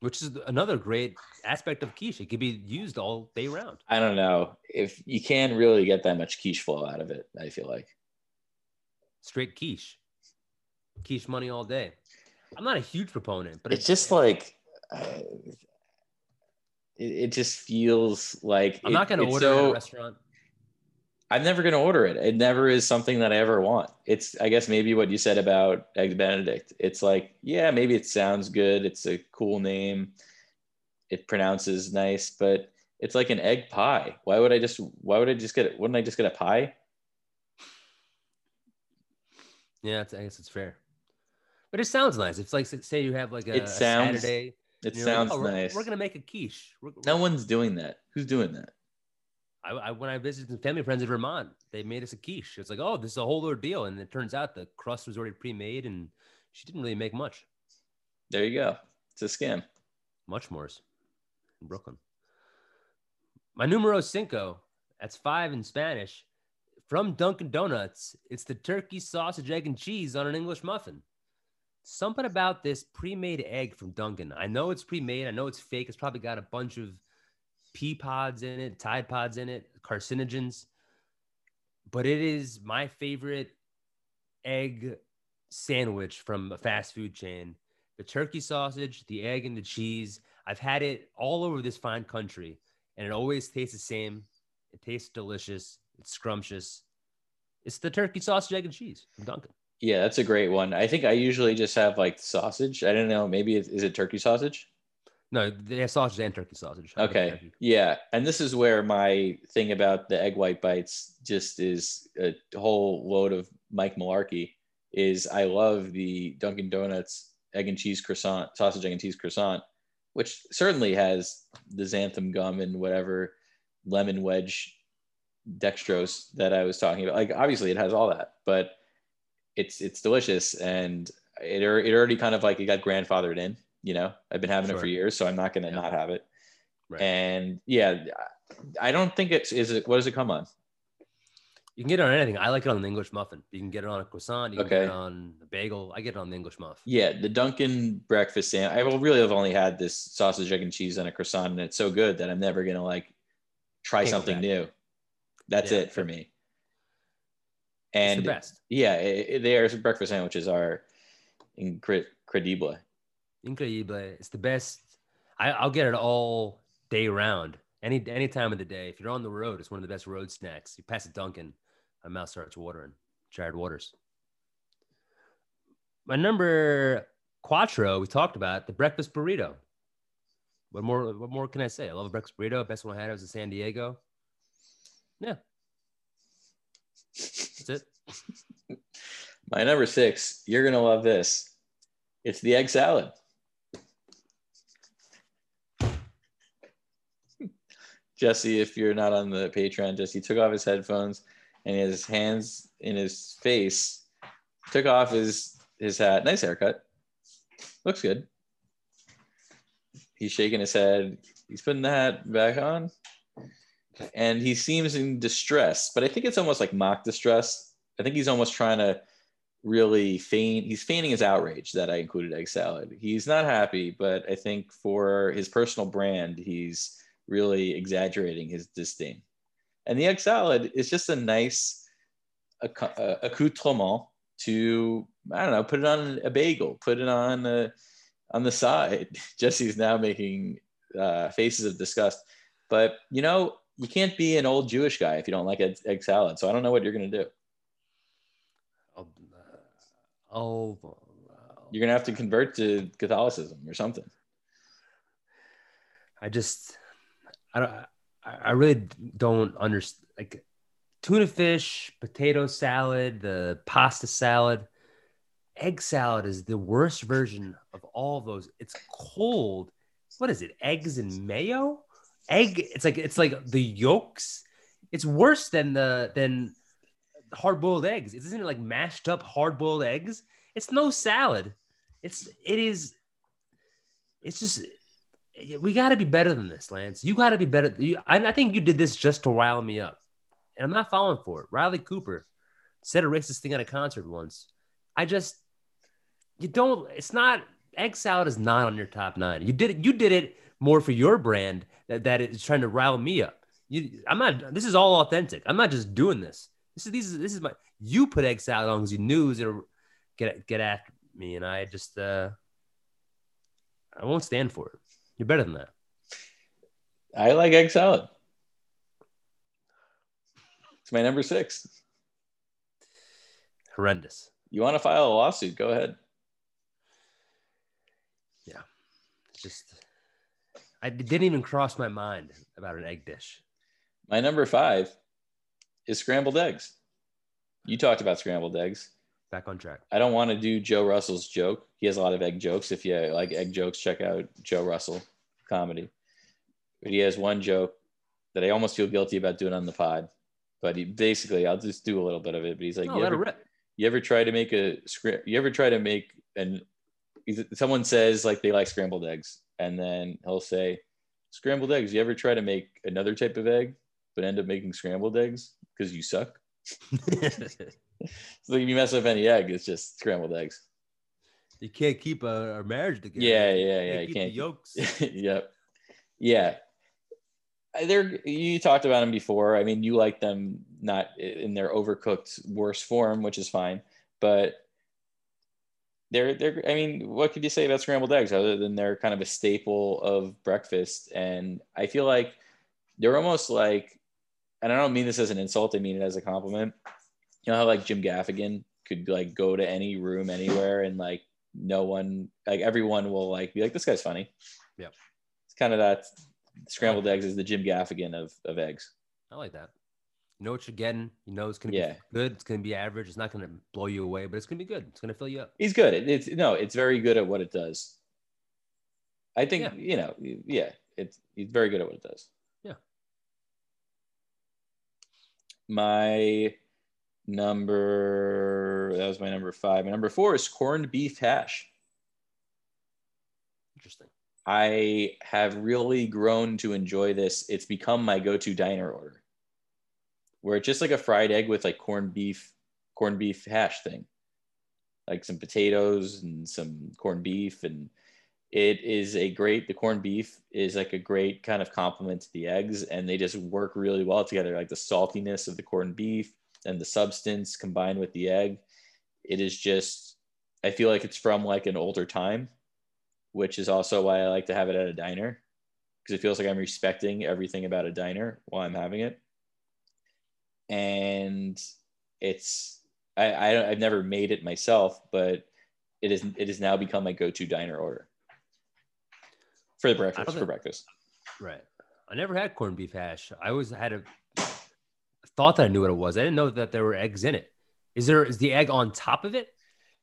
Which is another great aspect of quiche. It can be used all day round. I don't know if you can't really get that much quiche flow out of it. I feel like Straight quiche. Quiche money all day. I'm not a huge proponent, but it's just like uh, it, it just feels like I'm it- not going to it's order at a restaurant. I'm never going to order it. It never is something that I ever want. It's, I guess, maybe what you said about Eggs Benedict. It's like, yeah, maybe it sounds good. It's a cool name. it pronounces nice, but it's like an egg pie. Why would I just why would I just get it? Wouldn't I just get a pie? Yeah, it's, I guess it's fair. But it sounds nice. It's like say you have like a, It a Saturday. It you're like, sounds "Oh, we're- nice. We're gonna make a quiche. We're, no one's doing that. Who's doing that? I, I when I visited some family friends in Vermont, they made us a quiche. It's like, oh, this is a whole ordeal, and it turns out the crust was already pre-made, and she didn't really make much. There you go. It's a scam. Much more in Brooklyn. My numero cinco, that's five in Spanish, from Dunkin' Donuts. It's the turkey sausage, egg, and cheese on an English muffin. Something about this pre-made egg from Dunkin'. I know it's pre-made. I know it's fake. It's probably got a bunch of pea pods in it, Tide pods in it, carcinogens. But it is my favorite egg sandwich from a fast food chain. The turkey sausage, the egg, and the cheese. I've had it all over this fine country, and it always tastes the same. It tastes delicious. It's scrumptious. It's the turkey sausage, egg, and cheese from Dunkin'. Yeah, that's a great one. I think I usually just have like sausage. I don't know. Maybe is it turkey sausage? No, they have sausage and turkey sausage. I Okay. turkey. Yeah. And this is where my thing about the egg white bites just is a whole load of Mike Malarkey is I love the Dunkin' Donuts egg and cheese croissant, sausage, egg and cheese croissant, which certainly has the xanthan gum and whatever lemon wedge dextrose that I was talking about. Like obviously it has all that, but it's it's delicious and it, it already kind of like it got grandfathered in, you know. I've been having it for years, so I'm not gonna Yeah. not have it. Right. And yeah, I don't think it's is it what does it come on? You can get it on anything. I like it on an English muffin. You can get it on a croissant. You can get Okay. it on a bagel. I get it on the English muff. Yeah, the Dunkin' breakfast sandwich. I will really have only had this sausage, egg, and cheese on a croissant, and it's so good that I'm never gonna like try Can't something new. That's Yeah. it for me. And yeah, it, it- their breakfast sandwiches are incredible. Incredible. It's the best. I, I'll get it all day round. Any any time of the day. If you're on the road, it's one of the best road snacks. You pass a Dunkin', my mouth starts watering. Jared Waters. My number quattro, we talked about the breakfast burrito. What more? What more can I say? I love a breakfast burrito. Best one I had was in San Diego. Yeah, that's it. My number six, you're gonna love this. It's the egg salad. Jesse, if you're not on the Patreon, Jesse took off his headphones and his hands in his face, took off his his hat. Nice haircut. Looks good. He's shaking his head. He's putting the hat back on. And he seems in distress, but I think it's almost like mock distress. I think he's almost trying to really feign he's feigning his outrage that I included egg salad. He's not happy, but I think for his personal brand, he's really exaggerating his disdain. And the egg salad is just a nice uh, accoutrement to I don't know, put it on a bagel, put it on uh, on the side. Jesse's now making uh, faces of disgust, but you know you can't be an old Jewish guy if you don't like egg, egg salad. So I don't know what you're gonna do. Uh, You're gonna have to convert to Catholicism or something. I just, I don't, I really don't understand. Like tuna fish, potato salad, the pasta salad, egg salad is the worst version of all those. It's cold. What is it? Eggs and mayo? Egg. It's like it's like the yolks. It's worse than the than hard boiled eggs. Isn't it like mashed up hard boiled eggs? It's no salad. It's it is. It's just we got to be better than this, Lance. You got to be better. You, I, I think you did this just to rile me up, and I'm not falling for it. Riley Cooper said a racist thing at a concert once. I just you don't. It's not egg salad is not on your top nine. You did it. You did it more for your brand that that is trying to rile me up. You, I'm not. This is all authentic. I'm not just doing this. This is these. This is my. You put egg salad on because you knew it was gonna get get after me, and I just uh I won't stand for it. You're better than that. I like egg salad. It's my number six. Horrendous. You want to file a lawsuit? Go ahead. It's just I didn't even cross my mind about an egg dish. My number five is scrambled eggs. You talked about scrambled eggs. Back on track. I don't want to do Joe Russell's joke. He has a lot of egg jokes. If you like egg jokes, check out Joe Russell comedy. But he has one joke that I almost feel guilty about doing on the pod. But he basically, I'll just do a little bit of it. But he's like, No, you, let ever, rip. you ever try to make a script? You ever try to make an? Someone says like they like scrambled eggs, and then he'll say, "Scrambled eggs. You ever try to make another type of egg, but end up making scrambled eggs because you suck?" So if you mess up any egg, it's just scrambled eggs. you can't keep a, a marriage together. Yeah, yeah, yeah. You keep can't. the yolks. yep. Yeah. They're you talked about them before. I mean, you like them not in their overcooked worst form, which is fine. But they're they're. I mean, what could you say about scrambled eggs other than they're kind of a staple of breakfast? And I feel like they're almost like, and I don't mean this as an insult. I mean it as a compliment. You know how like Jim Gaffigan could like go to any room anywhere and like no one like everyone will like be like this guy's funny. Yep. It's kind of that scrambled eggs is the Jim Gaffigan of of eggs. I like that. You know what you're getting. You know it's gonna Yeah. be good. It's gonna be average. It's not gonna blow you away, but it's gonna be good. It's gonna fill you up. He's good. It, it's no, it's very good at what it does. I think Yeah. you know, yeah, it's he's very good at what it does. Yeah. My number that was my number five. My number four is corned beef hash. Interesting. I have really grown to enjoy this. It's become my go-to diner order. Where it's just like a fried egg with like corned beef, corned beef hash thing. Like some potatoes and some corned beef and it is a great the corned beef is like a great kind of complement to the eggs and they just work really well together like the saltiness of the corned beef and the substance combined with the egg it is just i feel like it's from like an older time which is also why I like to have it at a diner because it feels like I'm respecting everything about a diner while I'm having it. And it's I, I I've never made it myself, but it is it has now become my go-to diner order for the breakfast for breakfast. Right. I never had corned beef hash. I always had a thought that I knew what it was. I didn't know that there were eggs in it. Is there is the egg on top of it?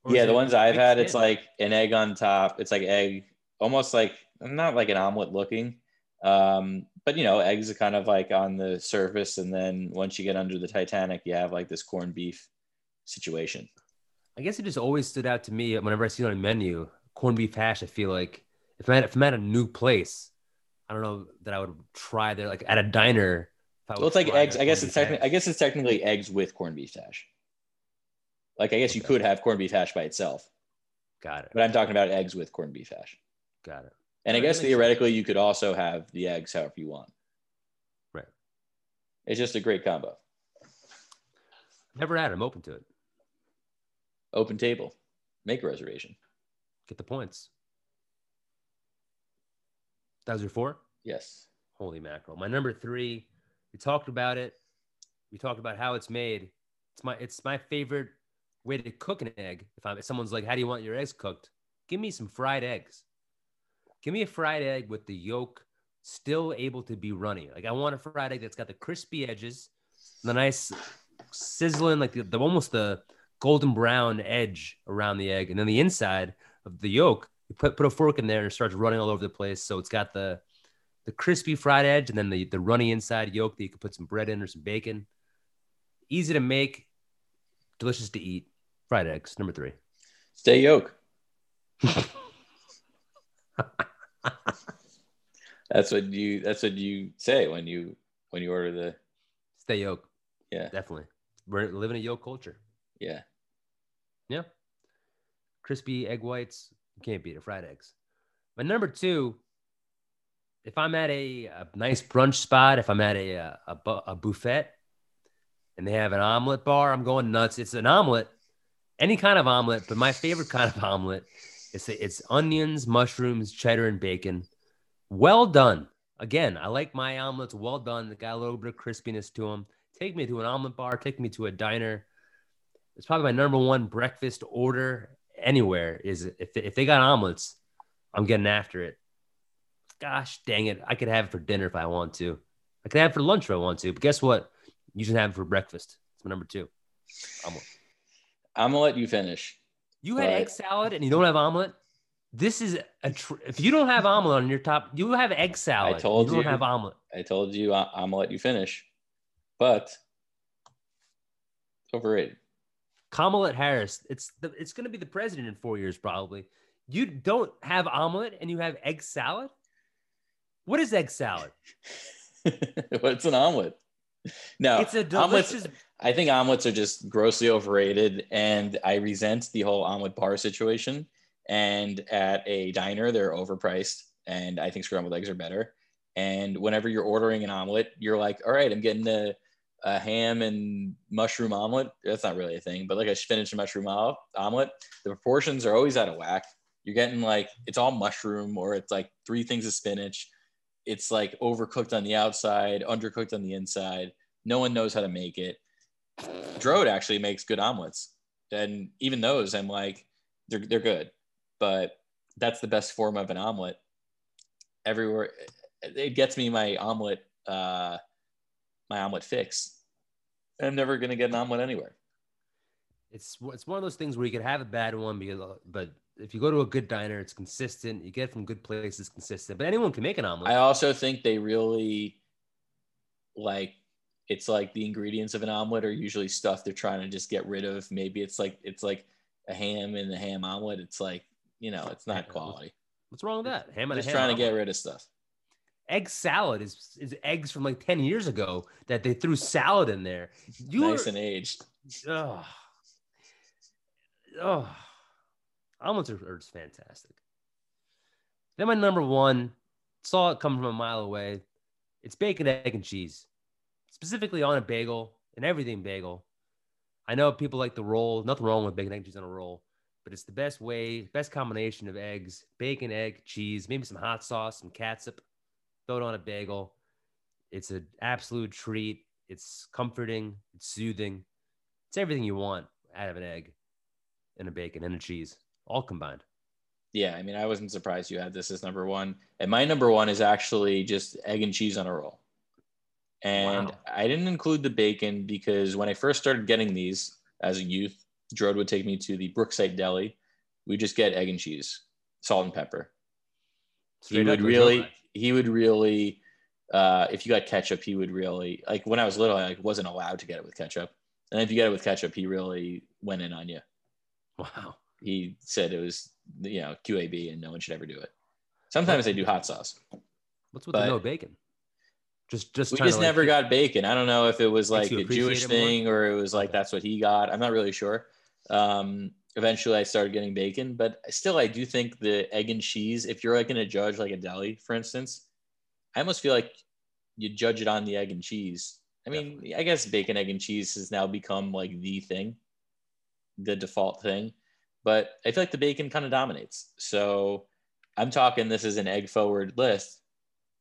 Yeah, the ones I've had, it's like an egg on top. It's like egg, almost like not like an omelet looking, um, but you know, eggs are kind of like on the surface, and then once you get under the Titanic, you have like this corned beef situation. I guess it just always stood out to me whenever I see it on a menu, corned beef hash. I feel like if I'm at, if I'm at a new place, I don't know that I would try there, like at a diner. Well, it's like eggs. I guess it's technically. I guess it's technically eggs with corned beef hash. Like I guess you could have corned beef hash by itself, Got it. but I'm talking about eggs with corned beef hash. Got it. And I guess makes sense. theoretically, you could also have the eggs however you want. Right. It's just a great combo. Never had. it. I'm open to it. Open table. Make a reservation. Get the points. That was your four? Yes. Holy mackerel. My number three, we talked about it. We talked about how it's made. It's my it's my favorite way to cook an egg. If I'm if someone's like, how do you want your eggs cooked? Give me some fried eggs. Give me a fried egg with the yolk still able to be runny. Like I want a fried egg that's got the crispy edges, the nice sizzling, like the, the almost the golden brown edge around the egg, and then the inside of the yolk. You put put a fork in there and it starts running all over the place. So it's got the the crispy fried edge and then the, the runny inside yolk that you could put some bread in or some bacon. Easy to make, delicious to eat. Fried eggs, number three. Stay yolk. that's what you. That's what you say when you when you order the. Stay yolk, Yeah. definitely. We're living in a yolk culture. Yeah. Yeah. Crispy egg whites, you can't beat it. Fried eggs. But number two, if I'm at a, a nice brunch spot, if I'm at a, a, a, buffet and they have an omelet bar, I'm going nuts. It's an omelet, any kind of omelet, but my favorite kind of omelet is it's onions, mushrooms, cheddar, and bacon. Well done. Again, I like my omelets well done. They got a little bit of crispiness to them. Take me to an omelet bar, take me to a diner. It's probably my number one breakfast order anywhere. Is if they, if they got omelets, I'm getting after it. Gosh dang it, I could have it for dinner if I want to. I could have it for lunch if I want to. But guess what? You should have it for breakfast. It's my number two. Omelet. I'm gonna let you finish. You had Right. egg salad and you don't have omelet. This is a tr- if you don't have omelet on your top, you have egg salad. I told you you don't have omelet. I told you I- I'm gonna let you finish, but overrated. Kamala Harris. It's the, it's going to be the president in four years probably. You don't have omelet and you have egg salad. What is egg salad? What's an omelet? No, it's a omelets- I think omelets are just grossly overrated, and I resent the whole omelet bar situation. And at a diner, they're overpriced, and I think scrambled eggs are better. And whenever you're ordering an omelet, you're like, "All right, I'm getting a, a ham and mushroom omelet." That's not really a thing, but like a spinach and mushroom omelet, the proportions are always out of whack. You're getting like it's all mushroom, or it's like three things of spinach. It's like overcooked on the outside, undercooked on the inside. No one knows how to make it. Drode actually makes good omelets, and even those, I'm like, they're they're good, but that's the best form of an omelet. Everywhere, it gets me my omelet, uh, my omelet fix. I'm never gonna get an omelet anywhere. It's it's one of those things where you could have a bad one because, but if you go to a good diner, it's consistent. You get from good places, consistent. But anyone can make an omelet. I also think they really like it's like the ingredients of an omelet are usually stuff they're trying to just get rid of. Maybe it's like it's like a ham and a ham omelet. It's like you know, it's not quality. What's wrong with that? Ham and just ham trying to get rid of stuff. egg salad is is eggs from like 10 years ago that they threw salad in there. You nice and aged. oh, oh, omelets are, are just fantastic. Then my number one, saw it come from a mile away. It's bacon, egg, and cheese, specifically on a bagel and everything bagel. I know people like the roll. Nothing wrong with bacon, egg, and cheese on a roll, but it's the best way, best combination of eggs, bacon, egg, cheese, maybe some hot sauce, some catsup. Throw it on a bagel. It's an absolute treat. It's comforting. It's soothing. It's everything you want out of an egg and a bacon and a cheese, all combined. Yeah, I mean, I wasn't surprised you had this as number one. And my number one is actually just egg and cheese on a roll. And Wow. I didn't include the bacon because when I first started getting these as a youth, Drode would take me to the Brookside Deli. We just get egg and cheese, salt and pepper. he Straight up, would really, he would really, uh, if you got ketchup, he would really like. When I was little, I like, wasn't allowed to get it with ketchup, and if you get it with ketchup, he really went in on you. Wow. He said it was, you know, QAB, and no one should ever do it. Sometimes they do hot sauce. What's with no bacon? Just, just We just like, never got bacon. I don't know if it was like a Jewish more? thing or it was like Okay. that's what he got. I'm not really sure. Um, eventually, I started getting bacon, but still, I do think the egg and cheese. If you're like going to judge like a deli, for instance, I almost feel like you judge it on the egg and cheese. I mean, I guess bacon, egg, and cheese has now become like the thing, the default thing. But I feel like the bacon kind of dominates. So I'm talking this is an egg forward list.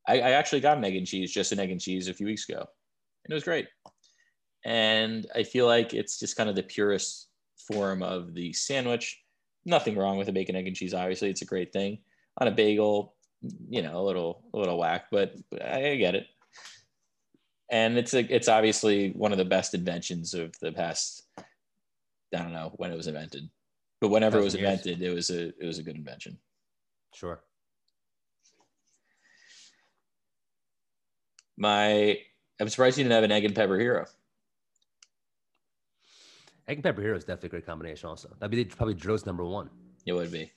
I, I actually got an egg and cheese, just an egg and cheese a few weeks ago. And it was great. And I feel like it's just kind of the purest form of the sandwich. Nothing wrong with a bacon, egg, and cheese. Obviously, it's a great thing. On a bagel, you know, a little a little whack, but I get it. And it's a, it's obviously one of the best inventions of the past. I don't know when it was invented, but whenever it was Thousand years. invented, it was a it was a good invention. Sure. My I'm surprised you didn't have an egg and pepper hero. Egg and pepper hero is definitely a great combination. Also, that'd be probably Dro's number one. It would be.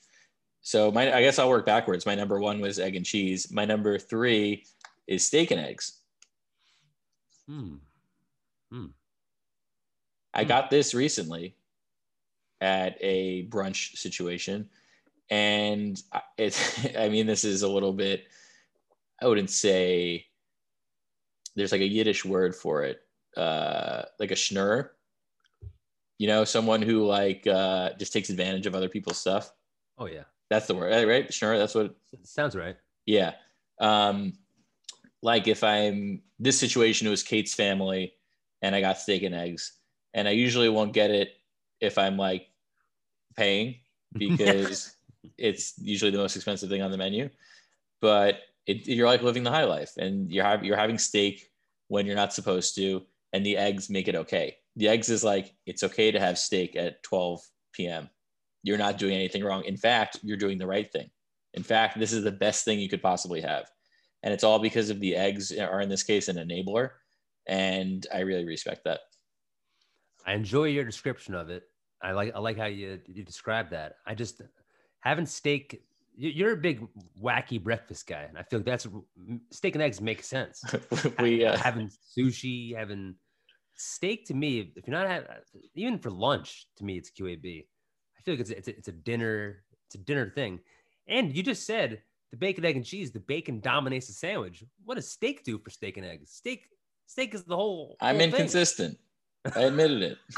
So my I guess I'll work backwards. My number one was egg and cheese. My number three is steak and eggs. Hmm. Hmm. I Hmm. got this recently at a brunch situation, and I- it's. I mean, this is a little bit. I wouldn't say. There's like a Yiddish word for it, uh, like a schnur. You know, someone who like uh, just takes advantage of other people's stuff. Oh yeah, That's the word, right? Schnur. That's what sounds right. Yeah. Um, like if I'm this situation, it was Kate's family and I got steak and eggs. And I usually won't get it if I'm like paying because it's usually the most expensive thing on the menu. But it, you're like living the high life, and you're have, you're having steak when you're not supposed to, and the eggs make it okay. The eggs is like it's okay to have steak at 12 p.m. You're not doing anything wrong. In fact, you're doing the right thing. In fact, this is the best thing you could possibly have, and it's all because of the eggs, are in this case an enabler, and I really respect that. I enjoy your description of it. I like I like how you you describe that. I just having steak. you- You're a big wacky breakfast guy, and I feel like that's steak and eggs make sense. we uh, having sushi, having steak to me, if you're not having, even for lunch, to me, it's QAB. I feel like it's a, it's a, it's a dinner, it's a dinner thing. And you just said the bacon, egg, and cheese, the bacon dominates the sandwich. What does steak do for steak and eggs? Steak, steak is the whole. I'm inconsistent. thing. I admitted it.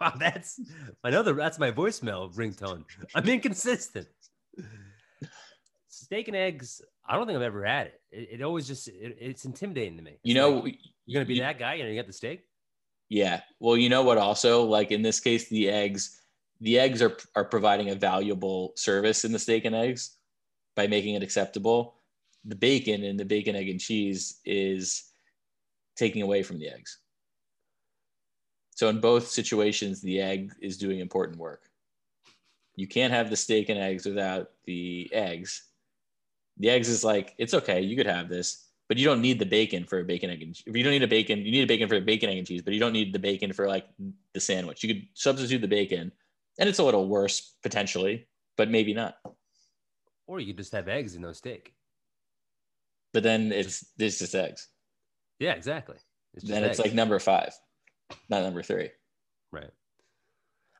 Wow, that's another. That's my voicemail ringtone. I'm inconsistent. Steak and eggs. I don't think I've ever had it. It, it always just it, it's intimidating to me. You know, like, you're gonna be you- that guy and you get the steak. Yeah. Well, you know what? Also, like in this case, the eggs, the eggs are are providing a valuable service in the steak and eggs by making it acceptable. The bacon and the bacon, egg, and cheese is taking away from the eggs. So in both situations, the egg is doing important work. You can't have the steak and eggs without the eggs. The eggs is like it's okay, you could have this, but you don't need the bacon for a bacon egg and if you don't need a bacon, you need a bacon for a bacon egg and cheese, but you don't need the bacon for like the sandwich. You could substitute the bacon, and it's a little worse potentially, but maybe not. Or you just have eggs and no steak. But then it's it's just eggs. Yeah, exactly. It's just then it's like number five, not number three. right.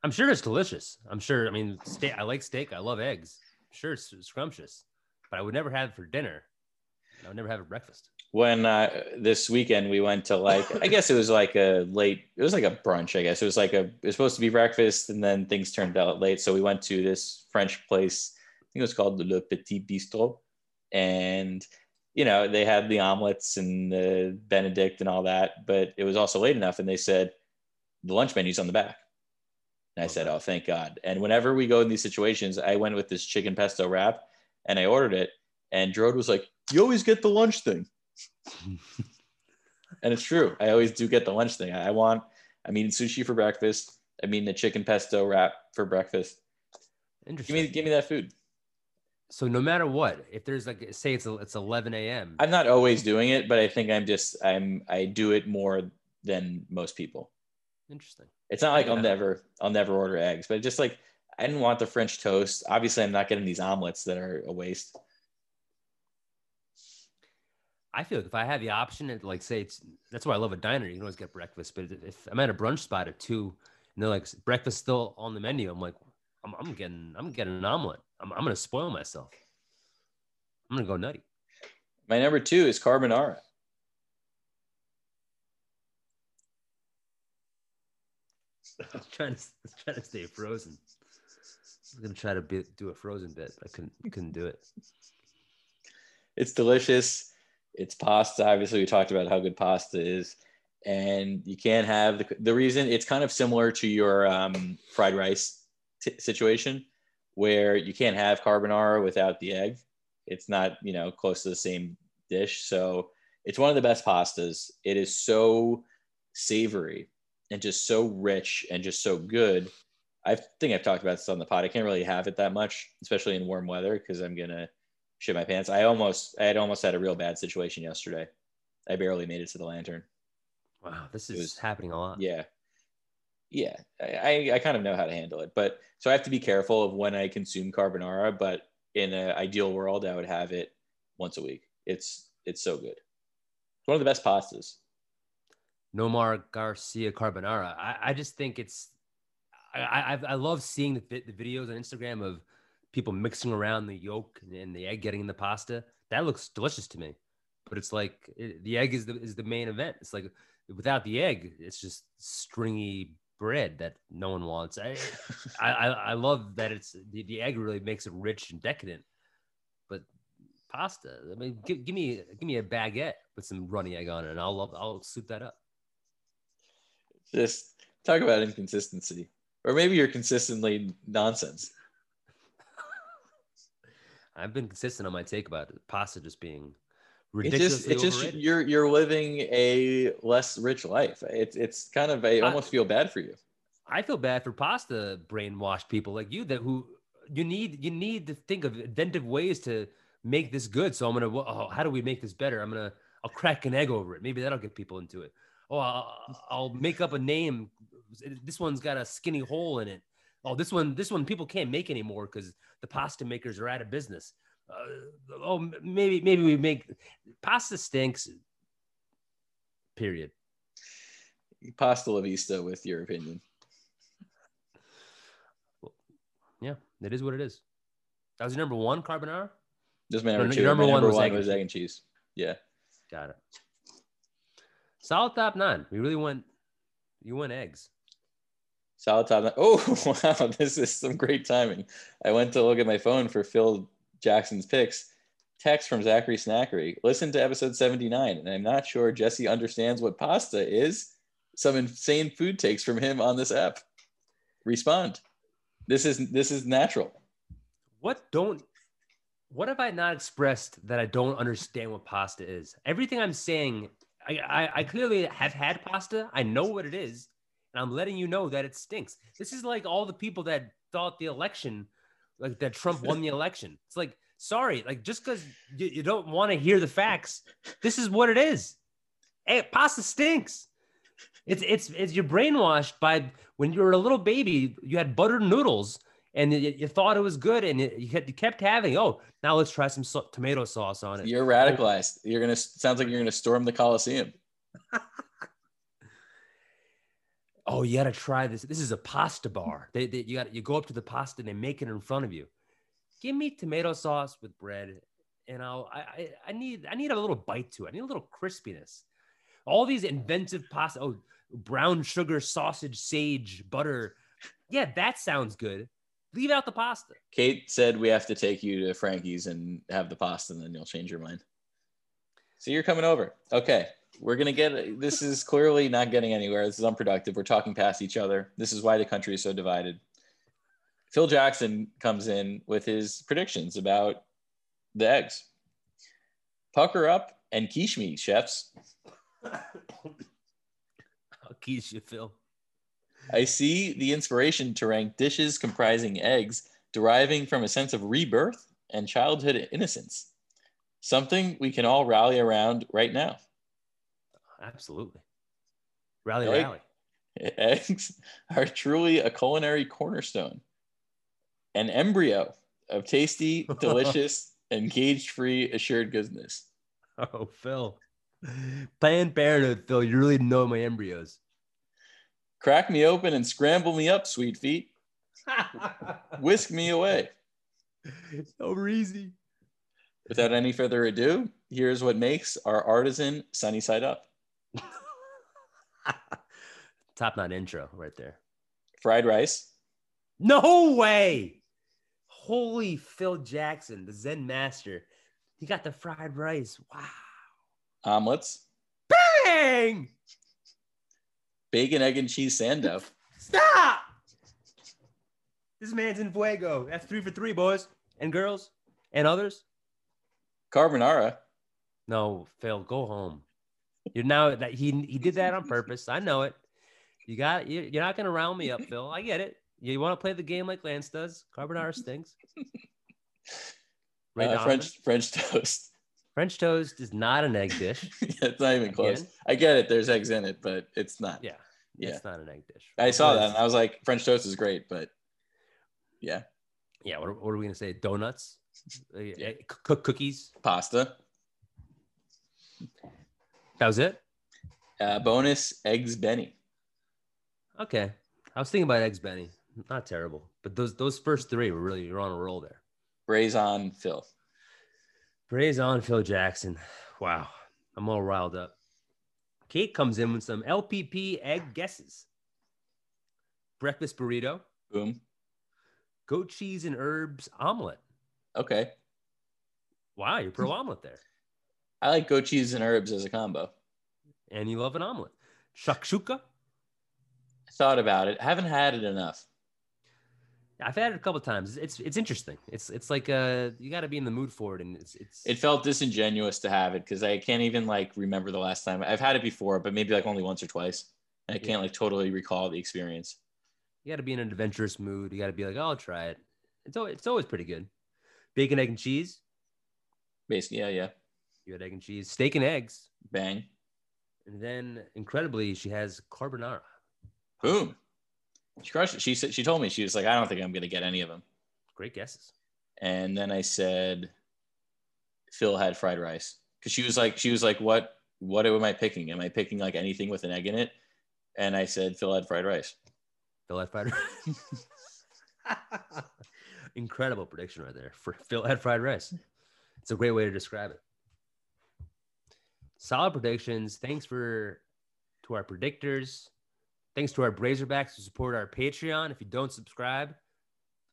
I'm sure it's delicious. I'm sure. I mean, steak. I like steak. I love eggs. Sure, it's scrumptious, but I would never have it for dinner. I would never have it for breakfast. When uh, this weekend we went to like I guess it was like a late it was like a brunch I guess it was like a it was supposed to be breakfast and then things turned out late so we went to this French place I think it was called Le Petit Bistro and you know they had the omelets and the Benedict and all that but it was also late enough and they said the lunch menu's on the back and I said oh thank God and whenever we go in these situations I went with this chicken pesto wrap and I ordered it and Drode was like you always get the lunch thing and it's true. I always do get the lunch thing. I want, I'm eating sushi for breakfast. I mean, the chicken pesto wrap for breakfast. Give me, give me that food. So no matter what, if there's like say it's it's 11 a.m. I'm not always doing it, but I think I'm just, I'm, I do it more than most people. Interesting. It's not like Yeah. I'll never, I'll never order eggs, but just like, I didn't want the French toast. Obviously, I'm not getting these omelets that are a waste. I feel like if I had the option, it, like say it's that's why I love a diner. You can always get breakfast, but if I'm at a brunch spot at two and they're like breakfast still on the menu, I'm like, I'm, I'm getting I'm getting an omelet. I'm, I'm gonna spoil myself. I'm gonna go nutty. My number two is carbonara. I'm trying to I'm trying to stay frozen. I'm gonna try to be, do a frozen bit, but I couldn't couldn't do it. It's delicious. It's pasta. Obviously, we talked about how good pasta is, and you can't have the the reason. It's kind of similar to your um, fried rice t- situation, where you can't have carbonara without the egg. It's not you know close to the same dish. So it's one of the best pastas. It is so savory and just so rich and just so good. I think I've talked about this on the pod. I can't really have it that much, especially in warm weather, because I'm gonna shit my pants. I almost, I had almost had a real bad situation yesterday. I barely made it to the lantern. Wow, this is was- happening a lot. Yeah, yeah. I, I, kind of know how to handle it, but so I have to be careful of when I consume carbonara. But in an ideal world, I would have it once a week. It's it's so good. It's one of the best pastas. Nomar Garcia Carbonara. I, I just think it's I, I I love seeing the the videos on Instagram of people mixing around the yolk and the egg getting in the pasta. That looks delicious to me. But it's like it, the egg is the is the main event. It's like without the egg, it's just stringy bread that no one wants. I I, I love that it's the, the egg really makes it rich and decadent. But pasta, I mean, give, give me give me a baguette with some runny egg on it, and I'll love, I'll soup that up. Just talk about inconsistency, or maybe you're consistently nonsense. I've been consistent on my take about pasta just being It's ridiculously just, it's just you're you're living a less rich life. It's it's kind of I I- almost feel bad for you. I feel bad for pasta brainwashed people like you that who you need you need to think of inventive ways to make this good. So I'm gonna oh, how do we make this better? I'm gonna I'll crack an egg over it. Maybe that'll get people into it. Oh, I'll, I'll make up a name. This one's got a skinny hole in it. Oh, this one this one people can't make anymore because the pasta makers are out of business. Uh, oh, maybe maybe we make pasta stinks. Period. Pasta la vista with your opinion. Yeah, it is what it is. That was your number one carbonara. Just my number no, two. your number my one number was one egg and was cheese. egg and cheese. Yeah. Got it. Solid top nine. We really went. You went eggs. Solid top. Oh wow, this is some great timing. I went to look at my phone for Phil Jackson's picks. Text from Zachary Snackery. Listen to episode 79, and I'm not sure Jesse understands what pasta is. Some insane food takes from him on this app. Respond. This is this is natural. What don't? What have I not expressed that I don't understand what pasta is? Everything I'm saying, I, I, I clearly have had pasta. I know what it is, and I'm letting you know that it stinks. This is like all the people that thought the election, like that Trump won the election. It's like, sorry, like just because you, you don't want to hear the facts, this is what it is. Hey, pasta stinks. It's it's it's you're brainwashed by when you were a little baby. You had buttered noodles and you, you thought it was good, and you, you kept- you kept having. Oh, now let's try some so- tomato sauce on it. You're radicalized. You're gonna sounds like you're gonna storm the Coliseum. Oh, you got to try this. This is a pasta bar. They, they you got you go up to the pasta and they make it in front of you. Give me tomato sauce with bread, and I'll I I, I need I need a little bite to it. I need a little crispiness. All these inventive pasta. Oh, brown sugar, sausage, sage, butter. Yeah, that sounds good. Leave out the pasta. Kate said we have to take you to Frankie's and have the pasta, and then you'll change your mind. So you're coming over. Okay. We're gonna get this is clearly not getting anywhere. This is unproductive. We're talking past each other. This is why the country is so divided. Phil Jackson comes in with his predictions about the eggs. Pucker up and quiche me, chefs. I'll kiss you, Phil. I see the inspiration to rank dishes comprising eggs deriving from a sense of rebirth and childhood innocence. Something we can all rally around right now. Absolutely. Rally, Like- rally. Eggs are truly a culinary cornerstone, an embryo of tasty, delicious, and cage free assured goodness. Oh, Phil. Planned Parenthood, Phil. You really know my embryos. Crack me open and scramble me up, sweet feet. Whisk me away. Over easy. Without any further ado, here's what makes our artisan sunny side up Top nine intro right there. fried rice, No way. Holy Phil Jackson, the Zen master. He got the fried rice. Wow. omelets, Bang! bacon, egg, and cheese sando, Stop! This man's in fuego. That's three for three, boys and girls and others. carbonara, No, Phil, go home. You're now that he he did that on purpose. I know it. You got you, you're not gonna round me up, Phil. I get it. You want to play the game like Lance does. Carbonara stinks. Ray uh, French French toast. French toast is not an egg dish. it's not even close. Again? I get it. There's eggs in it, but it's not. Yeah, Yeah. it's not an egg dish. I saw that and I was like, French toast is great, but yeah, Yeah, what, are- what are we gonna say? Donuts, Uh, Yeah. cook cookies. pasta. That was it. Uh, bonus eggs Benny. Okay, I was thinking about eggs, Benny. Not terrible, but those those first three were really you're on a roll there. Braise on Phil. Praise on Phil Jackson. Wow, I'm all riled up. Kate comes in with some LPP egg guesses. Breakfast burrito, Boom. goat cheese and herbs omelet. Okay. Wow, you're pro omelet there, I like goat cheese and herbs as a combo. and you love an omelet. Shakshuka. I thought about it. Haven't had it enough. I've had it a couple times. It's it's interesting. It's it's like uh you got to be in the mood for it, and it's it's It felt disingenuous to have it because I can't even like remember the last time. I've had it before, but maybe like only once or twice. And I Yeah. can't like totally recall the experience. you got to be in an adventurous mood. You got to be like, oh, I'll try it. It's always, it's always pretty good. Bacon, egg, and cheese. Basically, yeah, yeah. You had egg and cheese, steak and eggs, Bang. and then incredibly, she has carbonara. Boom. She crushed it. She said she told me she was like, I don't think I'm gonna get any of them. Great guesses. And then I said, Phil had fried rice because she was like, she was like, what, what am I picking? Am I picking like anything with an egg in it? And I said, Phil had fried rice. Phil had fried rice. Incredible prediction right there. For Phil had fried rice. It's a great way to describe it. Solid predictions. Thanks for to our predictors. Thanks to our Brazerbacks who support our Patreon. If you don't subscribe,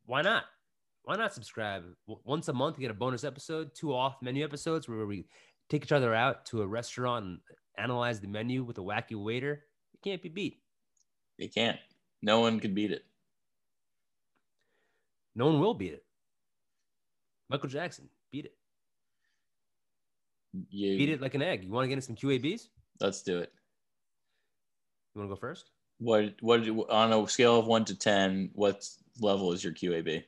why not? Why not subscribe? Once a month, you get a bonus episode, two off menu episodes where we take each other out to a restaurant and analyze the menu with a wacky waiter. It can't be beat. It can't. No one could beat it. No one will beat it. Michael Jackson, beat it. You Beat it like an egg. You want to get in some QABs? Let's do it. You want to go first? What what on a scale of one to ten, what level is your QAB?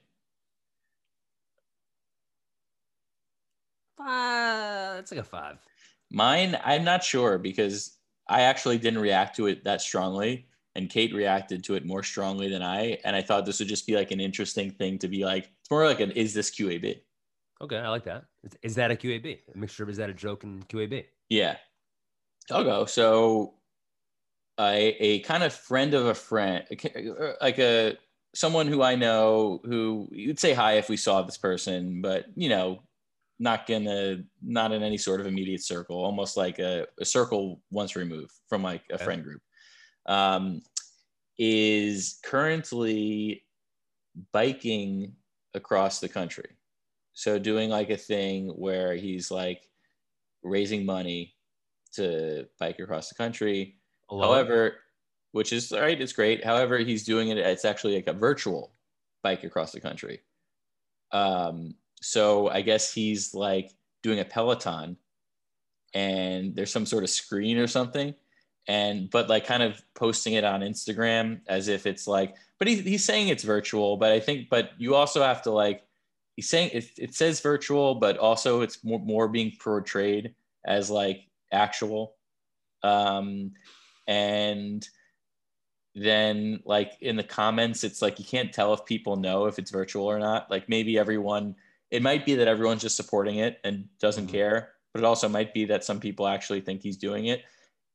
Five. It's like a five. Mine, I'm not sure because I actually didn't react to it that strongly, and Kate reacted to it more strongly than I. And I thought this would just be like an interesting thing to be like. It's more like an is this QAB? Okay, I like that. Is, is that a QAB? A mixture of is that a joke and QAB? Yeah, I'll go. So, a a kind of friend of a friend, like a someone who I know who you'd say hi if we saw this person, but you know, not gonna not in any sort of immediate circle, almost like a, a circle once removed from like a Okay. friend group. Um, is currently biking across the country. So doing like a thing where he's like raising money to bike across the country. However, which is all right, it's great. However, he's doing it, it's actually like a virtual bike across the country. Um, so I guess he's like doing a Peloton and there's some sort of screen or something. And but like kind of posting it on Instagram as if it's like, but he, he's saying it's virtual, but I think, but you also have to like, he's saying it, it says virtual, but also it's more, more being portrayed as like actual. Um, and then like in the comments, it's like you can't tell if people know if it's virtual or not. Like maybe everyone, it might be that everyone's just supporting it and doesn't Mhm. care, but it also might be that some people actually think he's doing it.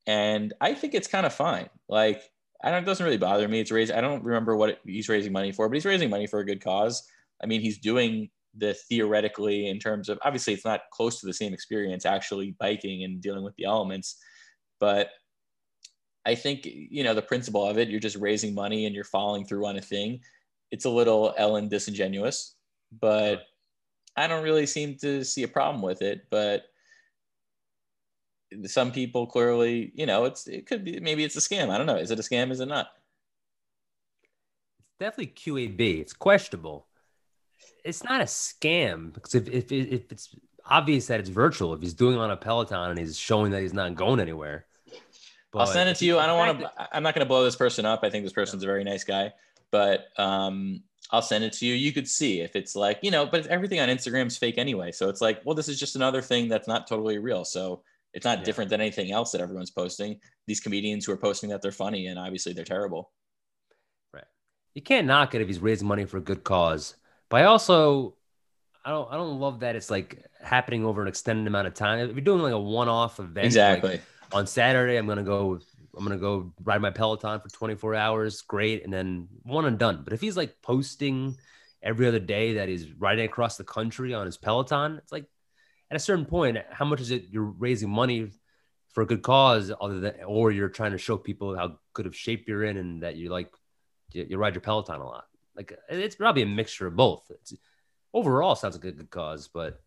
And I think it's kind of fine. Like I don't, it doesn't really bother me. It's raised. I don't remember what it, he's raising money for, but he's raising money for a good cause. I mean, he's doing the theoretically in terms of obviously it's not close to the same experience actually biking and dealing with the elements, but I think you know the principle of it. You're just raising money and you're following through on a thing. It's a little Ellen disingenuous, but I don't really seem to see a problem with it. But some people clearly, you know, it's it could be maybe it's a scam. I don't know. Is it a scam? Is it not? It's definitely QAB. It's questionable. It's not a scam because if, if, if it's obvious that it's virtual, if he's doing it on a Peloton and he's showing that he's not going anywhere. But I'll send it to you. I don't want to. I'm not going to blow this person up. I think this person's a very nice guy, but um, I'll send it to you. You could see if it's like you know, but everything on Instagram is fake anyway. So it's like, well, this is just another thing that's not totally real. So it's not Yeah. different than anything else that everyone's posting. These comedians who are posting that they're funny and obviously they're terrible. Right. You can't knock it if he's raising money for a good cause. But I also I don't I don't love that it's like happening over an extended amount of time. If you're doing like a one-off event, like, Exactly. on Saturday, I'm gonna go. I'm gonna go ride my Peloton for 24 hours. Great, and then one and done. But if he's like posting every other day that he's riding across the country on his Peloton, it's like at a certain point, how much is it you're raising money for a good cause, other than, or you're trying to show people how good of shape you're in and that you like you, you ride your Peloton a lot. Like it's probably a mixture of both. It's overall sounds like a good cause, but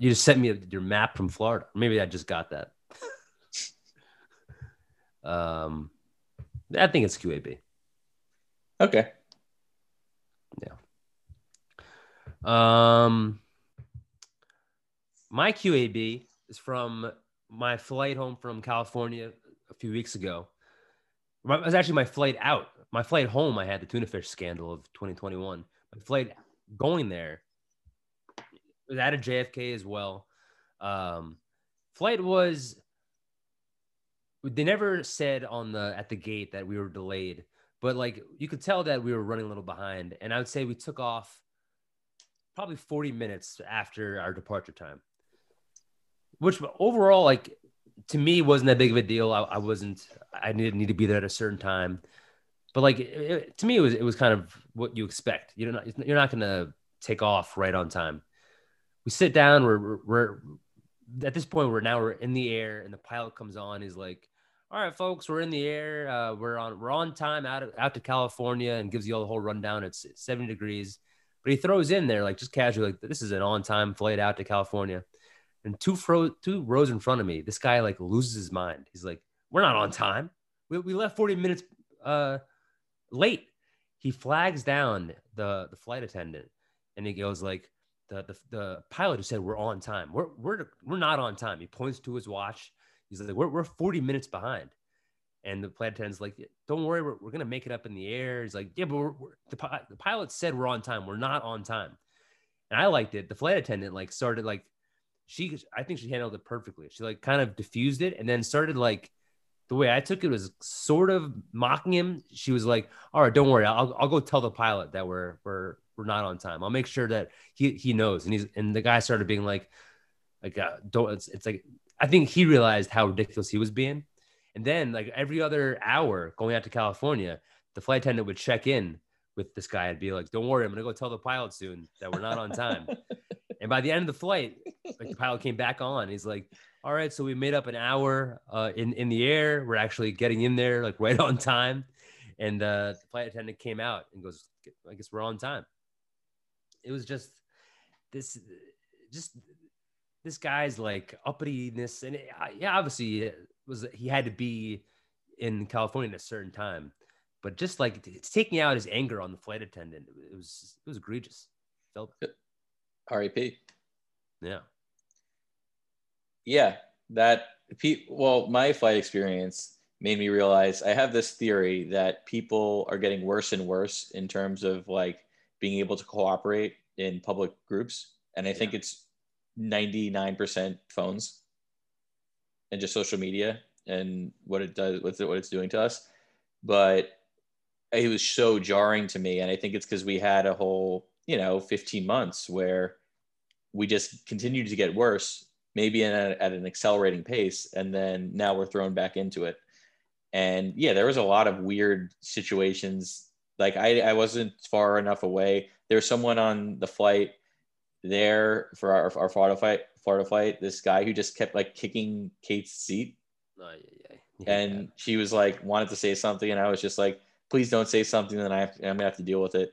you just sent me your map from Florida. Maybe I just got that. um, I think it's QAB. Okay. Yeah. Um, my QAB is from my flight home from California a few weeks ago. It was actually my flight out. My flight home, I had the tuna fish scandal of 2021. My flight going there was at a JFK as well. Um, flight was they never said on the at the gate that we were delayed, but like you could tell that we were running a little behind. And I would say we took off probably 40 minutes after our departure time, which overall, like to me, wasn't that big of a deal. I, I wasn't, I didn't need to be there at a certain time, but like it, to me, it was, it was kind of what you expect. You're not, you're not to take off right on time. We sit down, we're, we're, at this point, we're now we're in the air and the pilot comes on. He's like, all right, folks, we're in the air. Uh, we're on, we're on time out, of, out to California and gives you all the whole rundown. It's 70 degrees but he throws in there like just casually like this is an on-time flight out to California. And two fro- two rows in front of me, this guy like loses his mind. He's like, "We're not on time. We, we left 40 minutes uh late." He flags down the the flight attendant and he goes like the the, the pilot who said we're on time. We're we're we're not on time. He points to his watch. He's like, "We're we're 40 minutes behind." And the flight attendant's like, "Don't worry, we're, we're gonna make it up in the air." He's like, "Yeah, but we're, we're, the, the pilot said we're on time. We're not on time." And I liked it. The flight attendant like started like she, I think she handled it perfectly. She like kind of diffused it and then started like the way I took it was sort of mocking him. She was like, "All right, don't worry. I'll I'll go tell the pilot that we're we're we're not on time. I'll make sure that he he knows." And he's and the guy started being like, like uh, don't. It's, it's like I think he realized how ridiculous he was being. And then, like every other hour going out to California, the flight attendant would check in with this guy and be like, "Don't worry, I'm gonna go tell the pilot soon that we're not on time." and by the end of the flight, like the pilot came back on. He's like, "All right, so we made up an hour uh, in in the air. We're actually getting in there like right on time." And uh, the flight attendant came out and goes, "I guess we're on time." It was just this, just this guy's like uppityness, and it, yeah, obviously it was he had to be in California at a certain time, but just like it's taking out his anger on the flight attendant, it was it was egregious. Felt RAP. yeah. Yeah, that pe- well, my flight experience made me realize I have this theory that people are getting worse and worse in terms of like being able to cooperate in public groups, and I think it's ninety nine percent phones and just social media and what it does, what what it's doing to us. But it was so jarring to me, and I think it's because we had a whole, you know, fifteen months where we just continued to get worse, maybe at, a, at an accelerating pace, and then now we're thrown back into it. And yeah, there was a lot of weird situations. Like I, I wasn't far enough away. There was someone on the flight there for our, our Florida flight. Florida flight. This guy who just kept like kicking Kate's seat, Oh, yeah, yeah. and she was like wanted to say something, and I was just like, please don't say something. Then I have, I'm gonna have to deal with it.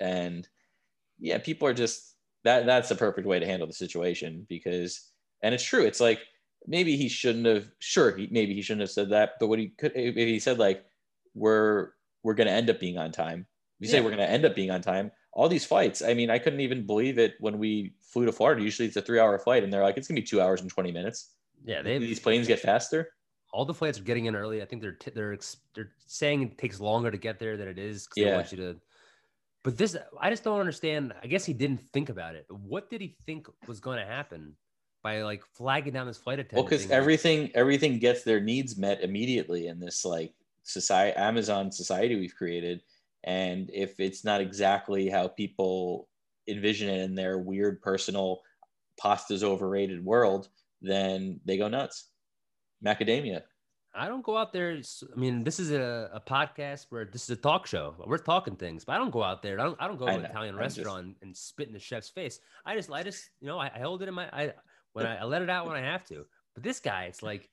And yeah, people are just that. That's the perfect way to handle the situation because, and it's true. It's like maybe he shouldn't have. Sure, he, maybe he shouldn't have said that. But what he could, if he said like, we're we're gonna end up being on time. If you say we're gonna end up being on time, all these flights. I mean, I couldn't even believe it when we flew to Florida. Usually it's a three hour flight, and they're like, it's gonna be two hours and twenty minutes. yeah, they These planes get faster. all the flights are getting in early. I think they're t- they're ex- they're saying it takes longer to get there than it is because they Yeah. want you to. But this, I just don't understand. I guess he didn't think about it. What did he think was going to happen by like flagging down this flight attendant? Well, because like- everything everything gets their needs met immediately in this like society Amazon society we've created, and if it's not exactly how people envision it in their weird personal pasta's overrated world, then they go nuts. Macadamia. I don't go out there. I mean, this is a, a podcast where this is a talk show. We're talking things, but I don't go out there. I don't. I don't go to an. Italian I'm just- restaurant and spit in the chef's face. I just, I just, you know, I, I hold it in my. I when I, I let it out when I have to. But this guy, it's like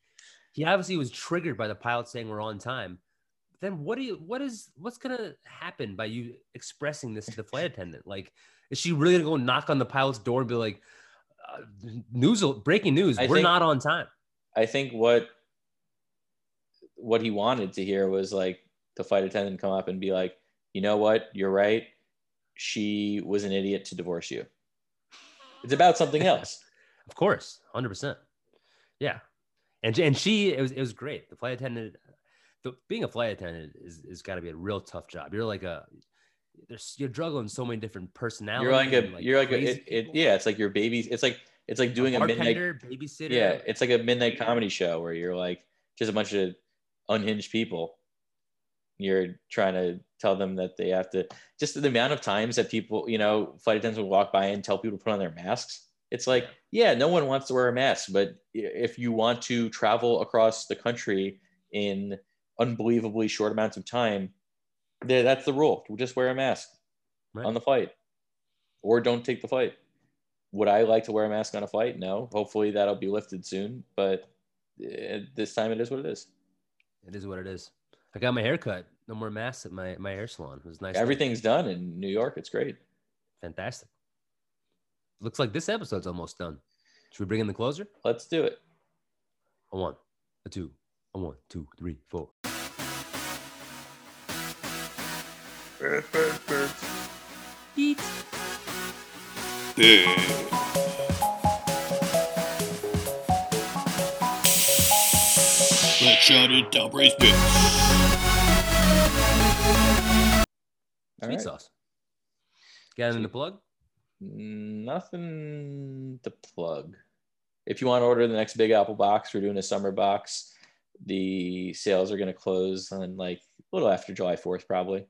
he obviously was triggered by the pilot saying we're on time. Then what do you? What is? What's gonna happen by you expressing this to the flight attendant? Like, is she really gonna go knock on the pilot's door and be like, uh, "News, breaking news, I we're think- not on time." I think what what he wanted to hear was like the flight attendant come up and be like, you know what, you're right. She was an idiot to divorce you. It's about something else. Of course, hundred percent. Yeah, and and she it was it was great. The flight attendant, the, being a flight attendant is is got to be a real tough job. You're like a there's you're juggling so many different personalities. You're like a and, you're like a it, it yeah, it's like your babies. It's like it's like doing a, midnight babysitter. yeah, it's like a midnight comedy show where you're like just a bunch of unhinged people. You're trying to tell them that they have to just the amount of times that people, you know, flight attendants will walk by and tell people to put on their masks. It's like, yeah, no one wants to wear a mask, but if you want to travel across the country in unbelievably short amounts of time, that's the rule. Just wear a mask Right. on the flight, or don't take the flight. Would I like to wear a mask on a flight? No. Hopefully that'll be lifted soon, but uh, this time it is what it is. It is what it is. I got my hair cut. No more masks at my, my hair salon. It was nice. Everything's done in New York. It's great. fantastic. Looks like this episode's almost done. Should we bring in the closer? Let's do it. A one, a two, a one, two, three, four. Eat. Let's shout it down, brace bits. All Sweet right. sauce. Got it in the plug? Nothing to plug. If you want to order the next Big Apple box, we're doing a summer box. The sales are going to close on like a little after July 4th, probably.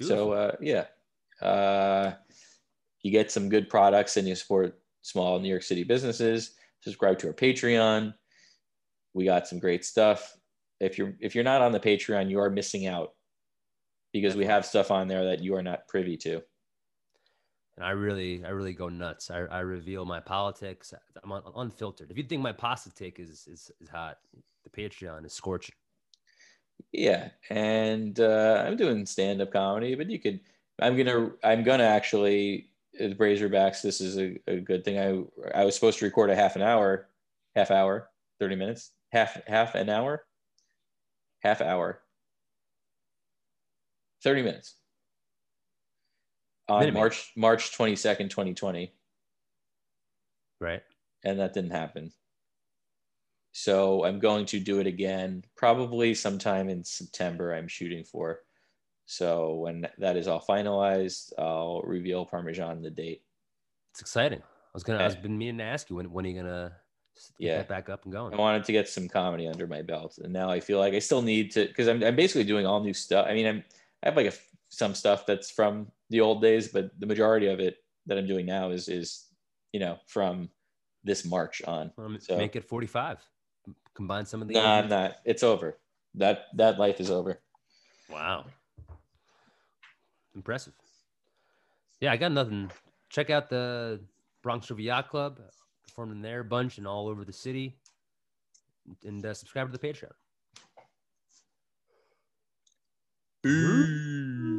So uh, yeah, uh, you get some good products and you support small New York City businesses. Subscribe to our Patreon. We got some great stuff. If you're if you're not on the Patreon, you are missing out because we have stuff on there that you are not privy to. and I really, I really go nuts. I, I reveal my politics. I'm un- unfiltered. If you think my pasta take is, is, is hot, the Patreon is scorching. Yeah, and uh, I'm doing stand-up comedy, but you could. I'm gonna. I'm gonna actually. uh, The Razorbacks. This is a, a good thing. I I was supposed to record a half an hour, half hour, thirty minutes, half half an hour, half hour, thirty minutes. On Minute. March March twenty second, twenty twenty, Right. and that didn't happen. So I'm going to do it again, probably sometime in September. I'm shooting for. So when that is all finalized, I'll reveal Parmesan the date. It's exciting. I was gonna. I eh. was been meaning to ask you when when are you gonna Yeah. back up and going? I wanted to get some comedy under my belt, and now I feel like I still need to because I'm, I'm basically doing all new stuff. I mean, I'm I have like a, some stuff that's from the old days, but the majority of it that I'm doing now is is you know from this March on. Um, So- Make it 45. Combine some of the. Nah, I'm not. It's over. That that life is over. Wow. Impressive. Yeah, I got nothing. Check out the Bronx River Yacht Club. Performed in there a bunch and all over the city. And uh, subscribe to the Patreon. Peace.